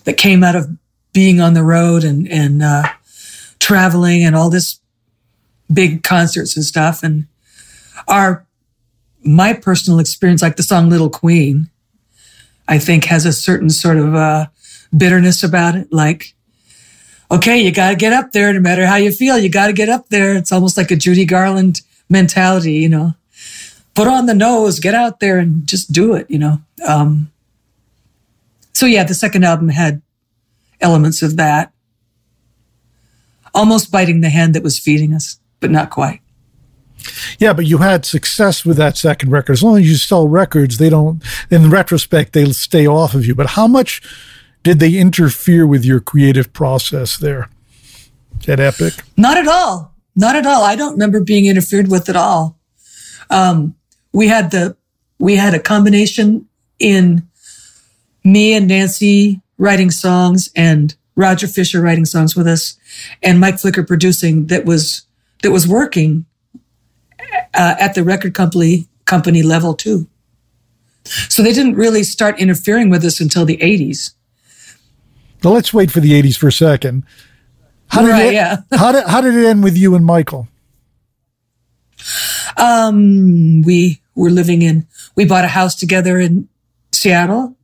that came out of being on the road and, and, uh, traveling and all this big concerts and stuff. And our, my personal experience, like the song Little Queen, I think has a certain sort of, uh, bitterness about it. Like, okay, you got to get up there no matter how you feel. You got to get up there. It's almost like a Judy Garland mentality, you know put on the nose, get out there and just do it, you know. Um, so yeah, the second album had elements of that. Almost biting the hand that was feeding us, but not quite. Yeah, but you had success with that second record. As long as you sell records, they don't, in retrospect, they stay off of you. But how much did they interfere with your creative process there at Epic? Not at all. Not at all. I don't remember being interfered with at all. Um, we had the we had a combination in me and Nancy writing songs and Roger Fisher writing songs with us and Mike Flicker producing that was, that was working uh, at the record company, company level too. So they didn't really start interfering with us until the 80s. Well, let's wait for the 80s for a second. How did, right, it, yeah. how, did, how did it end with you and Michael? Um, we were living in, we bought a house together in Seattle,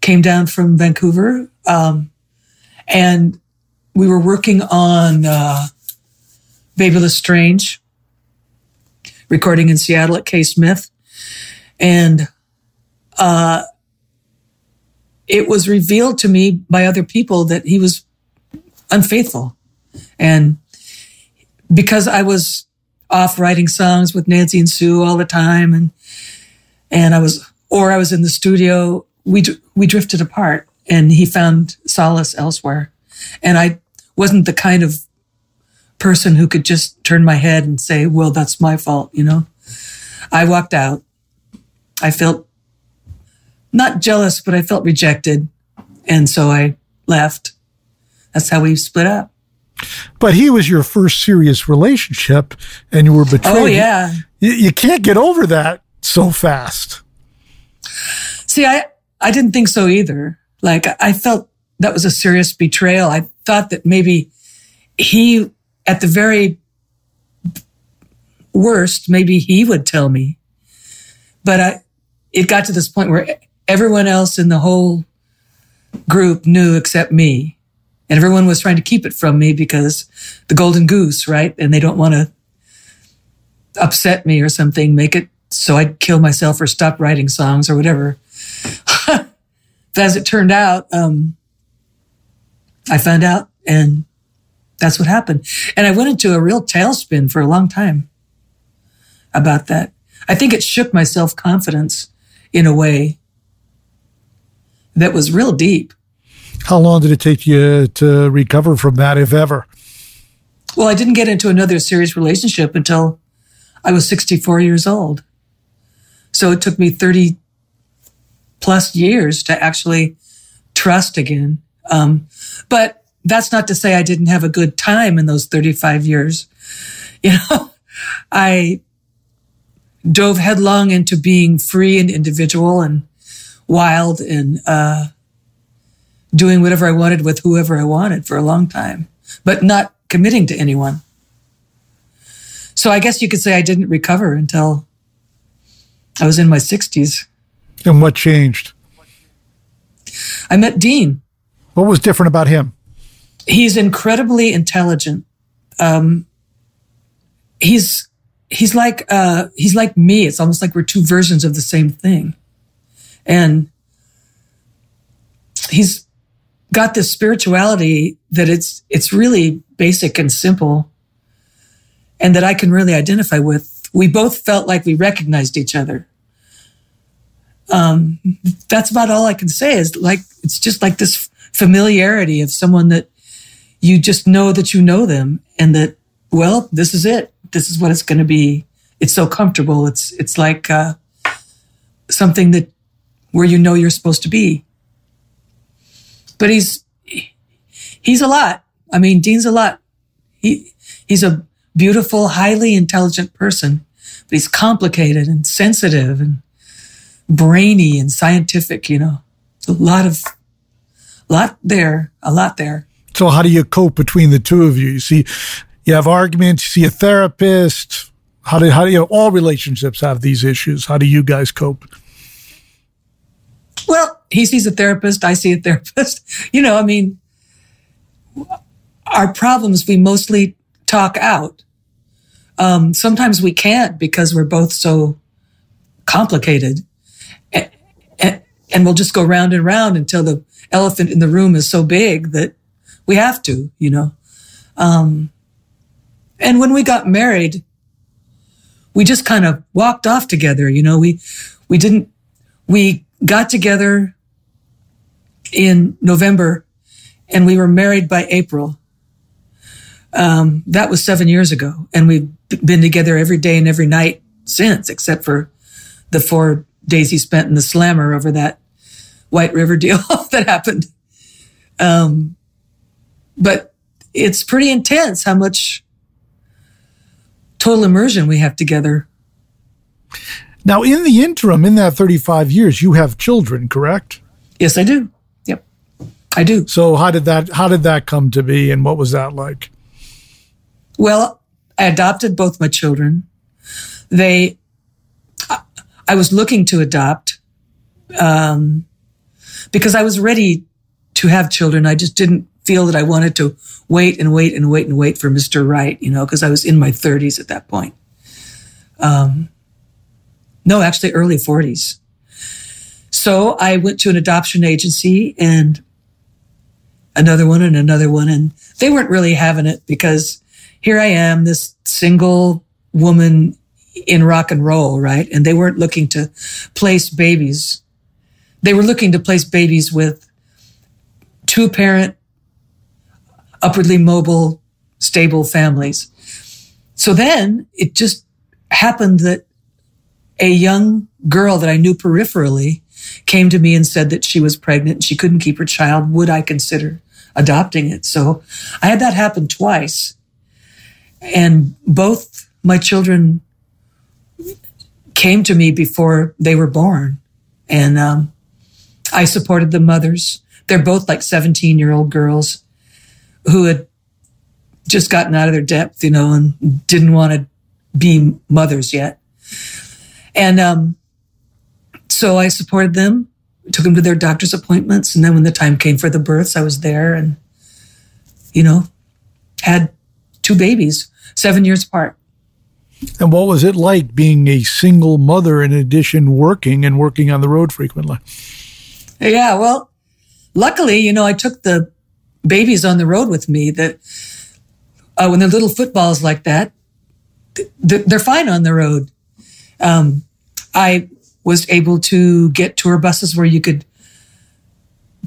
came down from Vancouver, um, and we were working on uh, Bebe le Strange, recording in Seattle at Kaye-Smith, and uh, it was revealed to me by other people that he was unfaithful, and because I was off writing songs with Nancy and Sue all the time, and and I was or I was in the studio. We we drifted apart, and he found solace elsewhere, and I wasn't the kind of person who could just turn my head and say, "Well, that's my fault," you know. I walked out. I felt not jealous, but I felt rejected, and so I left. That's how we split up. But he was your first serious relationship, and you were oh, betrayed. Oh yeah, you, you can't get over that so fast. See, I I didn't think so either. Like I felt that was a serious betrayal. I thought that maybe he, at the very worst, maybe he would tell me. But I, it got to this point where everyone else in the whole group knew except me. And everyone was trying to keep it from me because the golden goose, right? And they don't want to upset me or something, make it so I'd kill myself or stop writing songs or whatever. but as it turned out, um, I found out and that's what happened. And I went into a real tailspin for a long time about that. I think it shook my self confidence in a way that was real deep. How long did it take you to recover from that, if ever? Well, I didn't get into another serious relationship until I was 64 years old. So it took me 30 plus years to actually trust again. Um, but that's not to say I didn't have a good time in those 35 years. You know, I dove headlong into being free and individual and wild and, uh, doing whatever I wanted with whoever I wanted for a long time, but not committing to anyone. So I guess you could say I didn't recover until I was in my 60s. And what changed? I met Dean. What was different about him? He's incredibly intelligent. Um, he's he's like uh, he's like me. It's almost like we're two versions of the same thing, and he's got this spirituality that it's it's really basic and simple, and that I can really identify with. We both felt like we recognized each other. Um, that's about all I can say. Is like it's just like this familiarity of someone that you just know that you know them, and that well, this is it. This is what it's going to be. It's so comfortable. It's it's like uh, something that where you know you're supposed to be. But he's he's a lot. I mean, Dean's a lot. He he's a beautiful, highly intelligent person, but he's complicated and sensitive and brainy and scientific. You know, a lot of a lot there, a lot there. So how do you cope between the two of you? You see, you have arguments. You see a therapist. How do how do you all relationships have these issues? How do you guys cope? Well, he sees a therapist. I see a therapist. You know, I mean, our problems we mostly talk out. Um, sometimes we can't because we're both so complicated, and, we'll just go round and round until the elephant in the room is so big that we have to. You know. Um, and when we got married, we just kind of walked off together. You know, we, we didn't, we got together in November and we were married by April. Um, that was seven years ago. And we've been together every day and every night since, except for the four days he spent in the slammer over that White River deal that happened. Um, but it's pretty intense how much total immersion we have together. Now, in the interim, in that 35 years, you have children, correct? Yes, I do. I do. So how did that how did that come to be and what was that like? Well, I adopted both my children. They I was looking to adopt um, because I was ready to have children. I just didn't feel that I wanted to wait and wait and wait and wait for Mr. Right, you know, because I was in my 30s at that point. Um, no, actually, early 40s. So I went to an adoption agency and another one and another one, and they weren't really having it because here I am, this single woman in rock and roll, right? And they weren't looking to place babies. They were looking to place babies with two parent, upwardly mobile, stable families. So then it just happened that a young girl that I knew peripherally came to me and said that she was pregnant and she couldn't keep her child. Would I consider adopting it? So I had that happen twice. And both my children came to me before they were born. And um, I supported the mothers. They're both like 17 year old girls who had just gotten out of their depth, you know, and didn't want to be mothers yet. And um, so I supported them, took them to their doctor's appointments. And then when the time came for the births, I was there and, you know, had two babies, seven years apart. And what was it like being a single mother in addition working and working on the road frequently? Yeah, well, luckily, you know, I took the babies on the road with me that uh, when they're little footballs like that, they're fine on the road. Um, I was able to get tour buses where you could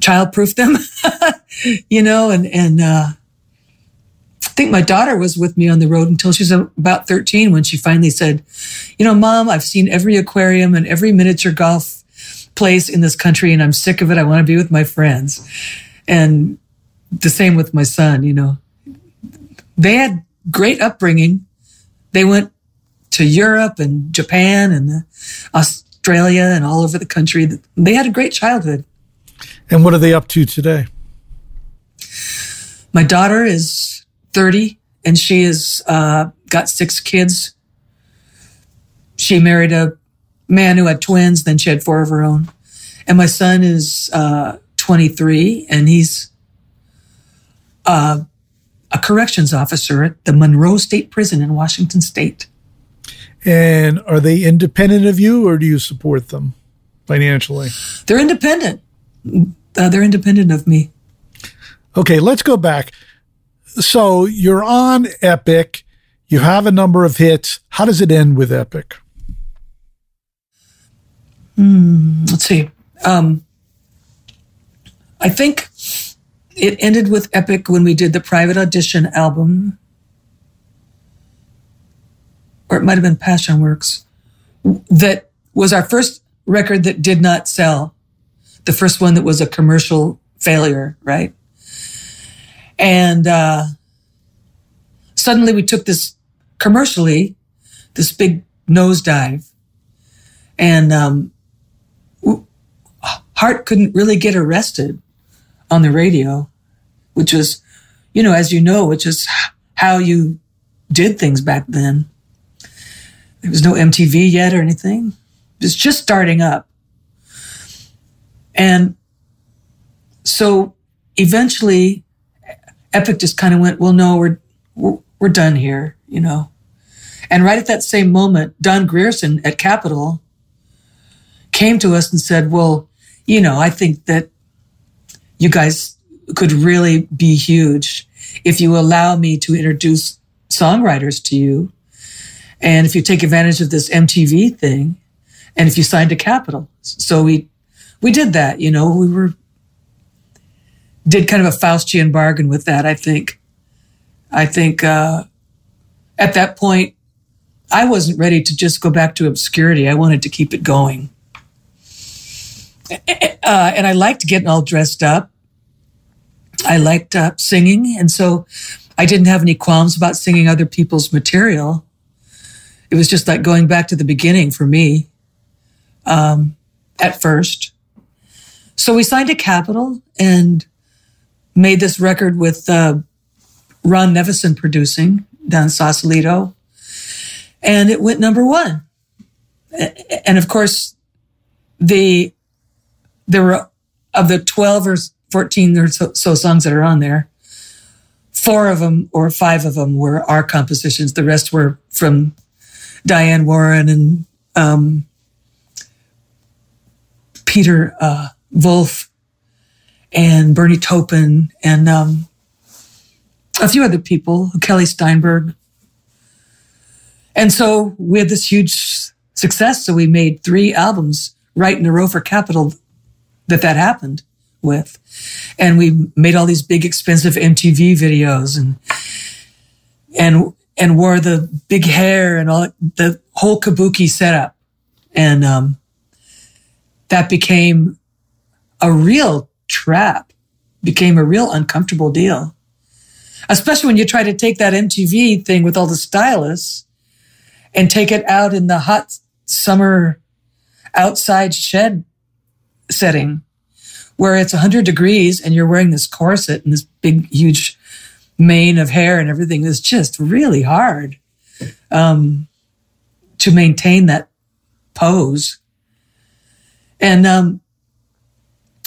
childproof them, you know, and, and, uh, I think my daughter was with me on the road until she was about 13 when she finally said, You know, mom, I've seen every aquarium and every miniature golf place in this country and I'm sick of it. I want to be with my friends. And the same with my son, you know. They had great upbringing. They went to Europe and Japan and Australia and all over the country. They had a great childhood. And what are they up to today? My daughter is 30 and she has uh, got six kids. She married a man who had twins, then she had four of her own. And my son is uh, 23 and he's uh, a corrections officer at the Monroe State Prison in Washington State. And are they independent of you or do you support them financially? They're independent. Uh, they're independent of me. Okay, let's go back so you're on Epic. You have a number of hits. How does it end with Epic? Mm, let's see. Um, I think it ended with Epic when we did the private audition album, or it might have been Passion Works. That was our first record that did not sell. The first one that was a commercial failure, right? And uh, suddenly we took this commercially, this big nosedive. And um, Heart couldn't really get arrested on the radio, which was, you know, as you know, which is how you did things back then. There was no MTV yet or anything. It was just starting up. And so eventually Epic just kind of went, well, no, we're, we're, done here, you know. And right at that same moment, Don Grierson at Capitol came to us and said, well, you know, I think that you guys could really be huge if you allow me to introduce songwriters to you. And if you take advantage of this MTV thing and if you signed to Capitol, So we, we did that, you know, we were did kind of a Faustian bargain with that, I think. I think uh, at that point, I wasn't ready to just go back to obscurity. I wanted to keep it going. Uh, and I liked getting all dressed up. I liked uh, singing. And so I didn't have any qualms about singing other people's material. It was just like going back to the beginning for me um, at first. So we signed to Capitol and made this record with uh, Ron Nevison producing down Sausalito. And it went number one. And of course, the there were of the 12 or 14 or so, so songs that are on there, four of them or five of them were our compositions. The rest were from Diane Warren and um, Peter uh, Wolf and Bernie Taupin and um, a few other people, Kelly Steinberg. And so we had this huge success. So we made three albums right in a row for Capitol that that happened with. And we made all these big expensive MTV videos and, and, and wore the big hair and all the whole kabuki setup. And, um, that became a real trap, became a real uncomfortable deal. Especially when you try to take that MTV thing with all the stylists and take it out in the hot summer outside shed setting where it's 100 degrees and you're wearing this corset and this big, huge mane of hair and everything is just really hard um, to maintain that pose. And um,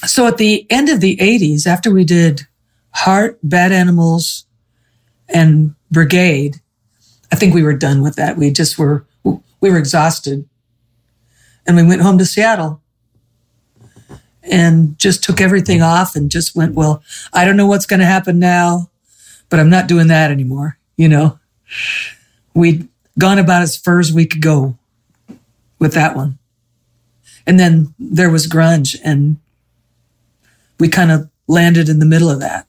so at the end of the 80s, after we did Heart, Bad Animals, and Brigade, I think we were done with that. We just were, we were exhausted. And we went home to Seattle and just took everything off and just went, well, I don't know what's going to happen now, but I'm not doing that anymore. You know, we'd gone about as far as we could go with that one. And then there was grunge and we kind of landed in the middle of that.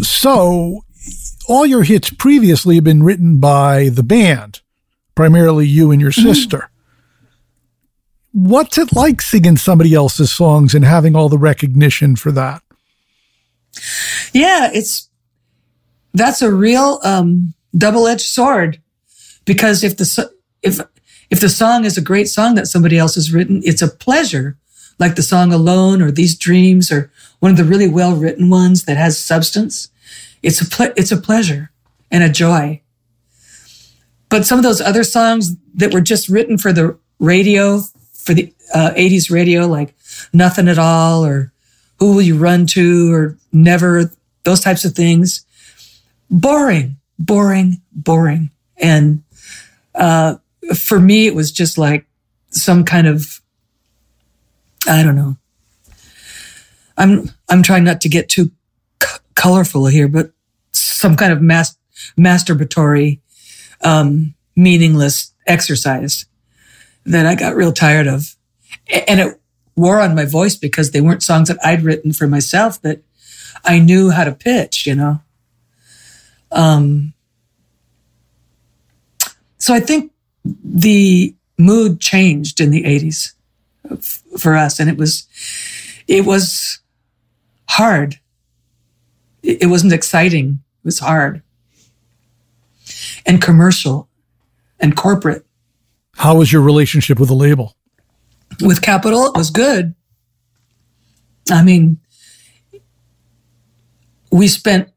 So all your hits previously have been written by the band, primarily you and your mm-hmm. sister what's it like singing somebody else's songs and having all the recognition for that? Yeah, it's that's a real um, double-edged sword because if the if if the song is a great song that somebody else has written, it's a pleasure, like the song "Alone" or "These Dreams" or one of the really well-written ones that has substance. It's a ple- it's a pleasure and a joy. But some of those other songs that were just written for the radio for the uh, 80s radio, like Nothing at All or Who Will You Run To or Never, those types of things. Boring, boring, boring. And uh, for me, it was just like some kind of, I don't know. I'm I'm trying not to get too c- colorful here, but some kind of mas- masturbatory, um, meaningless exercise that I got real tired of. And it wore on my voice because they weren't songs that I'd written for myself that I knew how to pitch, you know? Um, so I think the mood changed in the 80s for us and it was it was hard it wasn't exciting it was hard and commercial and corporate how was your relationship with the label? With Capitol, it was good. I mean, we spent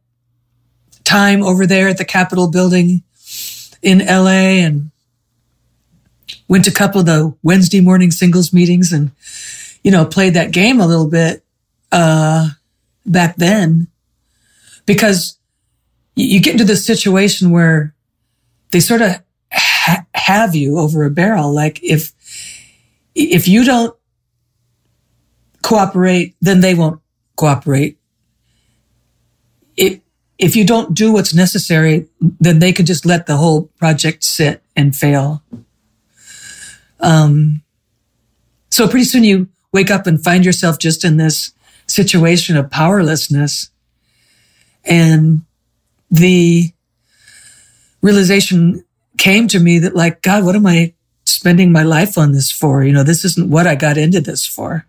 time over there at the Capitol building in LA and went to a couple of the Wednesday morning singles meetings and, you know, played that game a little bit, uh, back then because you get into this situation where they sort of ha- have you over a barrel. Like if, if you don't cooperate, then they won't cooperate. If, you don't do what's necessary, then they could just let the whole project sit and fail. Um, so pretty soon you wake up and find yourself just in this situation of powerlessness. And the realization came to me that like, God, what am I spending my life on this for? You know, this isn't what I got into this for.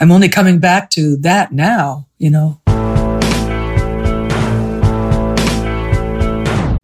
I'm only coming back to that now, you know.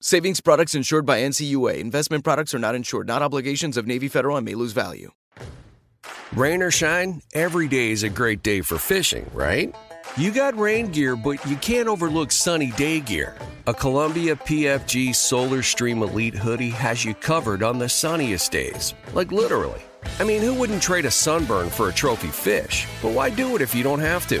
Savings products insured by NCUA. Investment products are not insured, not obligations of Navy Federal and may lose value. Rain or shine, every day is a great day for fishing, right? You got rain gear, but you can't overlook sunny day gear. A Columbia PFG Solar Stream Elite hoodie has you covered on the sunniest days. Like literally. I mean, who wouldn't trade a sunburn for a trophy fish? But why do it if you don't have to?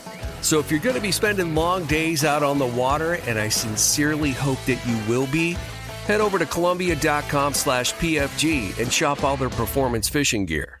So if you're going to be spending long days out on the water, and I sincerely hope that you will be, head over to Columbia.com slash PFG and shop all their performance fishing gear.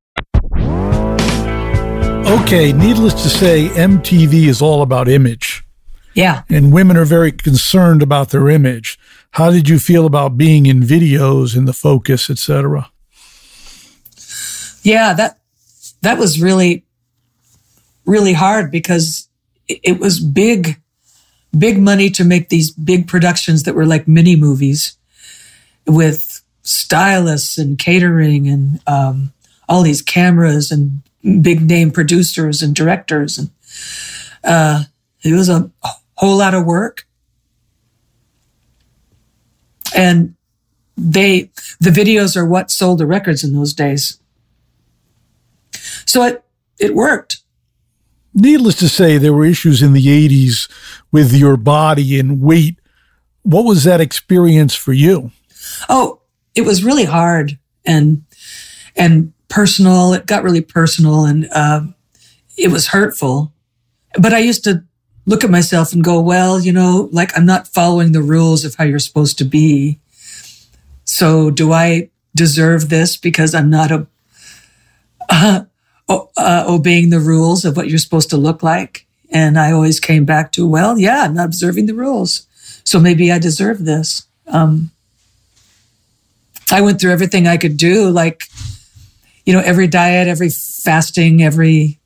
Okay, needless to say, MTV is all about image. Yeah. And women are very concerned about their image. How did you feel about being in videos in the focus, etc.? Yeah, that that was really really hard because it was big big money to make these big productions that were like mini movies with stylists and catering and um, all these cameras and big name producers and directors. And uh, it was a whole lot of work. And they the videos are what sold the records in those days. So it it worked. Needless to say there were issues in the 80s with your body and weight. What was that experience for you? Oh it was really hard. And and personal. It got really personal and uh, it was hurtful. But I used to look at myself and go, well, you know, like I'm not following the rules of how you're supposed to be. So do I deserve this because I'm not a, uh, uh, obeying the rules of what you're supposed to look like? And I always came back to, well, yeah, I'm not observing the rules. So maybe I deserve this. Um, I went through everything I could do, like you know, every diet, every fasting, every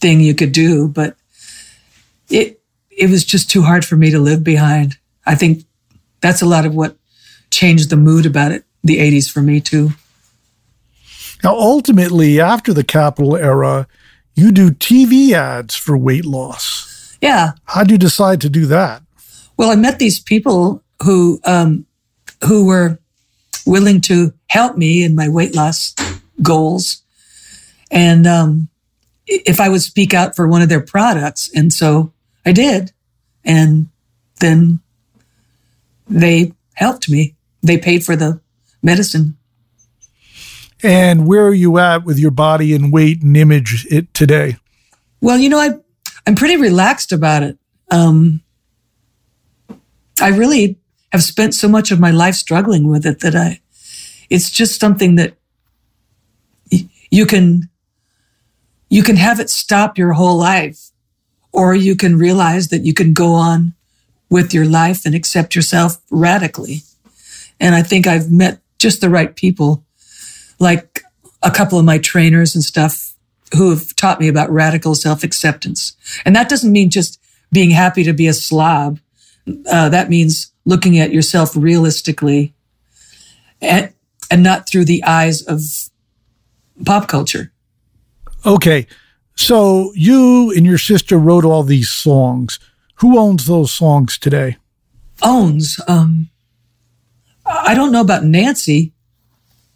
thing you could do, but it, it was just too hard for me to live behind. I think that's a lot of what changed the mood about it, the 80s for me too. Now, ultimately, after the Capitol era, you do TV ads for weight loss. Yeah. How'd you decide to do that? Well, I met these people who, um, who were willing to help me in my weight loss goals. And um, if I would speak out for one of their products. And so I did. And then they helped me. They paid for the medicine. And where are you at with your body and weight and image it today? Well, you know, I, I'm pretty relaxed about it. Um, I really have spent so much of my life struggling with it that I, it's just something that you can, you can have it stop your whole life, or you can realize that you can go on with your life and accept yourself radically. And I think I've met just the right people, like a couple of my trainers and stuff who have taught me about radical self acceptance. And that doesn't mean just being happy to be a slob. Uh, that means looking at yourself realistically and, and not through the eyes of pop culture. Okay. So you and your sister wrote all these songs. Who owns those songs today? Owns. Um, I don't know about Nancy,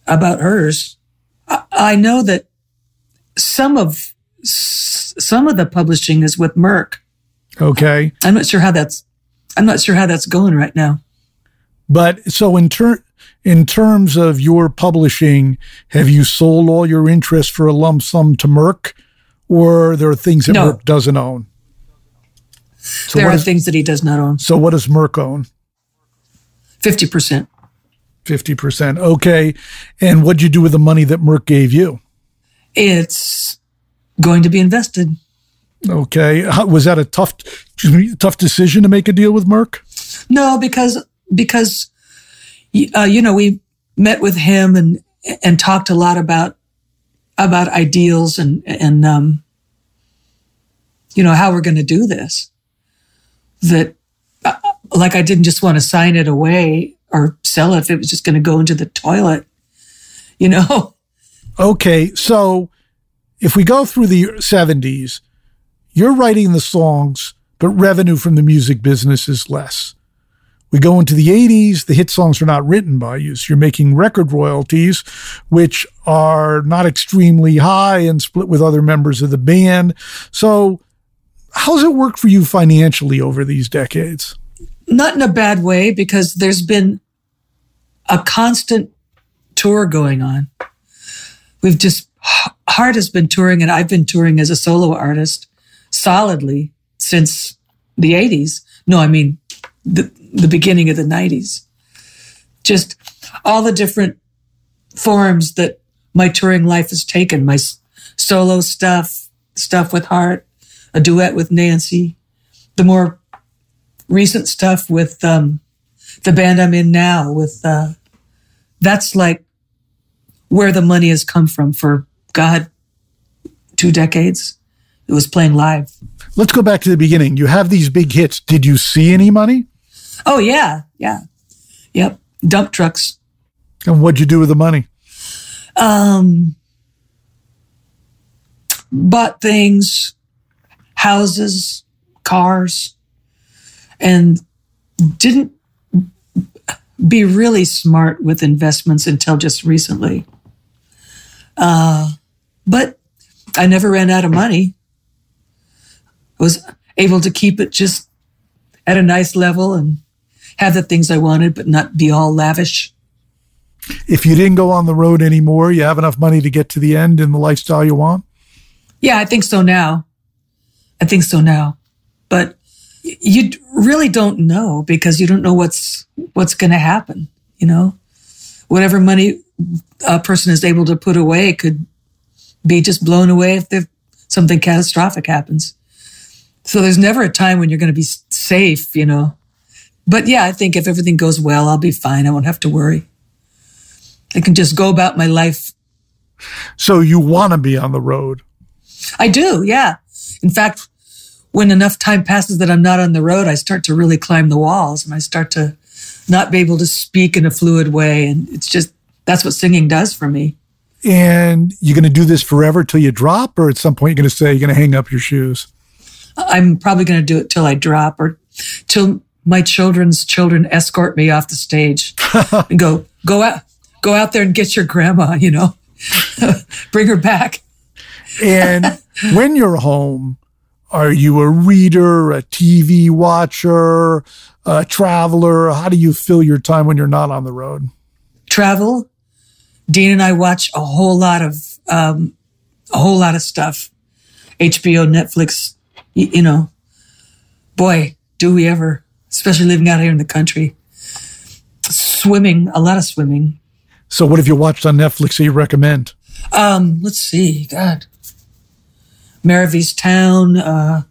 about hers. I, I know that some of some of the publishing is with Merck. Okay. I'm not sure how that's I'm not sure how that's going right now. But so in ter- in terms of your publishing, have you sold all your interest for a lump sum to Merck, or there are things that No. Merck doesn't own? So there are is- things that he does not own. So what does Merck own? Fifty percent. Fifty percent. Okay. And what'd you do with the money that Merck gave you? It's going to be invested. Okay. How, was that a tough, excuse me, tough decision to make a deal with Merck? No, because because uh, you know we met with him and and talked a lot about about ideals and and um, you know how we're going to do this. That uh, like I didn't just want to sign it away or sell it if it was just going to go into the toilet. You know, Okay, so if we go through the 70s, you're writing the songs, but revenue from the music business is less. We go into the 80s, the hit songs are not written by you. So you're making record royalties, which are not extremely high and split with other members of the band. So, how's it work for you financially over these decades? not in a bad way because there's been a constant tour going on. We've just Heart has been touring and I've been touring as a solo artist solidly since the 80s. No, I mean the the beginning of the 90s. Just all the different forms that my touring life has taken, my solo stuff, stuff with Heart, a duet with Nancy, the more recent stuff with um, the band I'm in now. With uh, that's like where the money has come from for God, two decades. It was playing live. Let's go back to the beginning. You have these big hits. Did you see any money? Oh yeah, yeah, yep. Dump trucks. And what'd you do with the money? Um, bought things, houses, cars, and didn't be really smart with investments until just recently. Uh, but I never ran out of money. I was able to keep it just at a nice level and have the things I wanted, but not be all lavish. If you didn't go on the road anymore, you have enough money to get to the end in the lifestyle you want? Yeah, I think so now. I think so now. But you really don't know because you don't know what's what's going to happen, you know? Whatever money a person is able to put away could be just blown away if something catastrophic happens. So there's never a time when you're going to be safe, you know. But yeah, I think if everything goes well, I'll be fine. I won't have to worry. I can just go about my life So you want to be on the road. I do, yeah. In fact, when enough time passes that I'm not on the road, I start to really climb the walls and I start to not be able to speak in a fluid way. And it's just, that's what singing does for me. And you're going to do this forever till you drop, or at some point you're going to say you're going to hang up your shoes. I'm probably going to do it till I drop or till my children's children escort me off the stage and go, go out, go out there and get your grandma, you know, bring her back. And when you're home, are you a reader, a TV watcher, a traveler? How do you fill your time when you're not on the road? travel. Dean and I watch a whole lot of um, a whole lot of stuff. HBO, Netflix, y- you know. Boy, do we ever, especially living out here in the country. Swimming, a lot of swimming. So, what have you watched on Netflix that you recommend? Um, let's see, God. Mare of Easttown. Uh,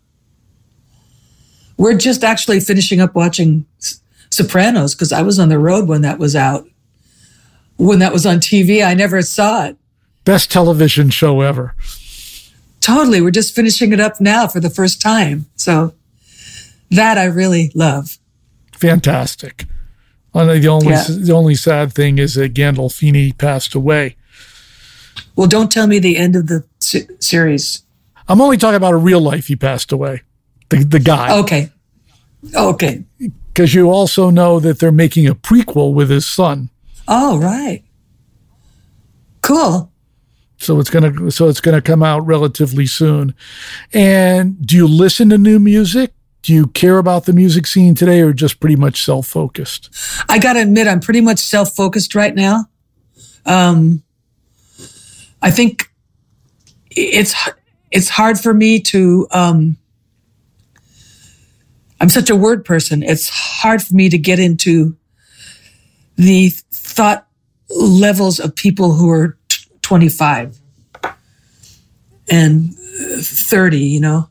we're just actually finishing up watching S- Sopranos because I was on the road when that was out. When that was on TV, I never saw it. Best television show ever. Totally. We're just finishing it up now for the first time. So that I really love. Fantastic. Only the only Yeah. the only sad thing is that Gandolfini passed away. Well, don't tell me the end of the se- series. I'm only talking about a real life. He passed away. The the guy. Okay. Okay. Because you also know that they're making a prequel with his son. Oh, right. Cool. So it's gonna so it's gonna come out relatively soon. And do you listen to new music? Do you care about the music scene today, or just pretty much self focused? I got to admit, I'm pretty much self focused right now. Um, I think it's it's hard for me to. Um, I'm such a word person. It's hard for me to get into the thought levels of people who are t- 25 and 30. You know,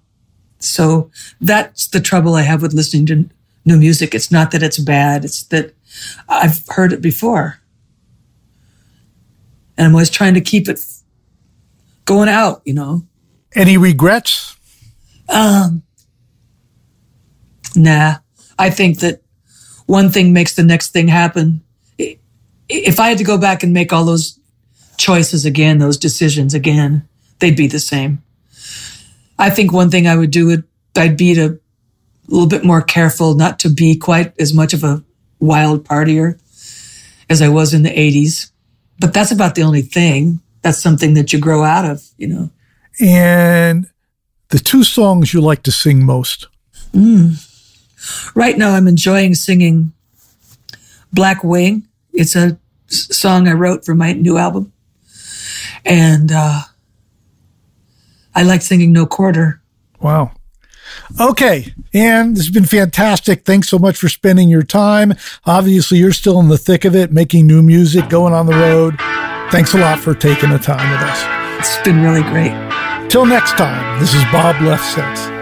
so that's the trouble I have with listening to new music. It's not that it's bad; it's that I've heard it before and I'm always trying to keep it going out, you know. Any regrets? Um, nah. I think that one thing makes the next thing happen. If I had to go back and make all those choices again, those decisions again, they'd be the same. I think one thing I would do would I'd be to a little bit more careful not to be quite as much of a wild partier as I was in the 80s but that's about the only thing. That's something that you grow out of, you know. And the two songs you like to sing most? Mm. Right now, I'm enjoying singing Black Wing. It's a song I wrote for my new album. And uh, I like singing No Quarter. Wow. Okay. And this has been fantastic. Thanks so much for spending your time. Obviously, you're still in the thick of it, making new music, going on the road. Thanks a lot for taking the time with us. It's been really great. Till next time, this is Bob Lefsetz.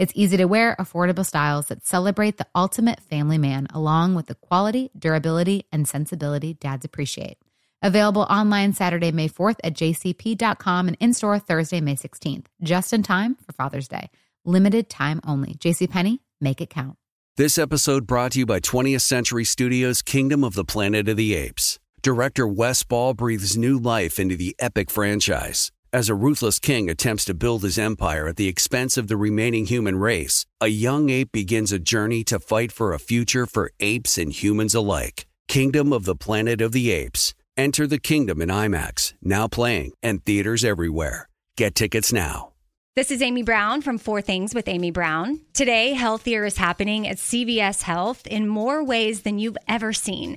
It's easy to wear, affordable styles that celebrate the ultimate family man, along with the quality, durability, and sensibility dads appreciate. Available online Saturday, May 4th at jcp.com and in store Thursday, May 16th, just in time for Father's Day. Limited time only. JCPenney, make it count. This episode brought to you by 20th Century Studios' Kingdom of the Planet of the Apes. Director Wes Ball breathes new life into the epic franchise. As a ruthless king attempts to build his empire at the expense of the remaining human race, a young ape begins a journey to fight for a future for apes and humans alike. Kingdom of the Planet of the Apes. Enter the kingdom in IMAX, now playing, and theaters everywhere. Get tickets now. This is Amy Brown from Four Things with Amy Brown. Today, healthier is happening at CVS Health in more ways than you've ever seen.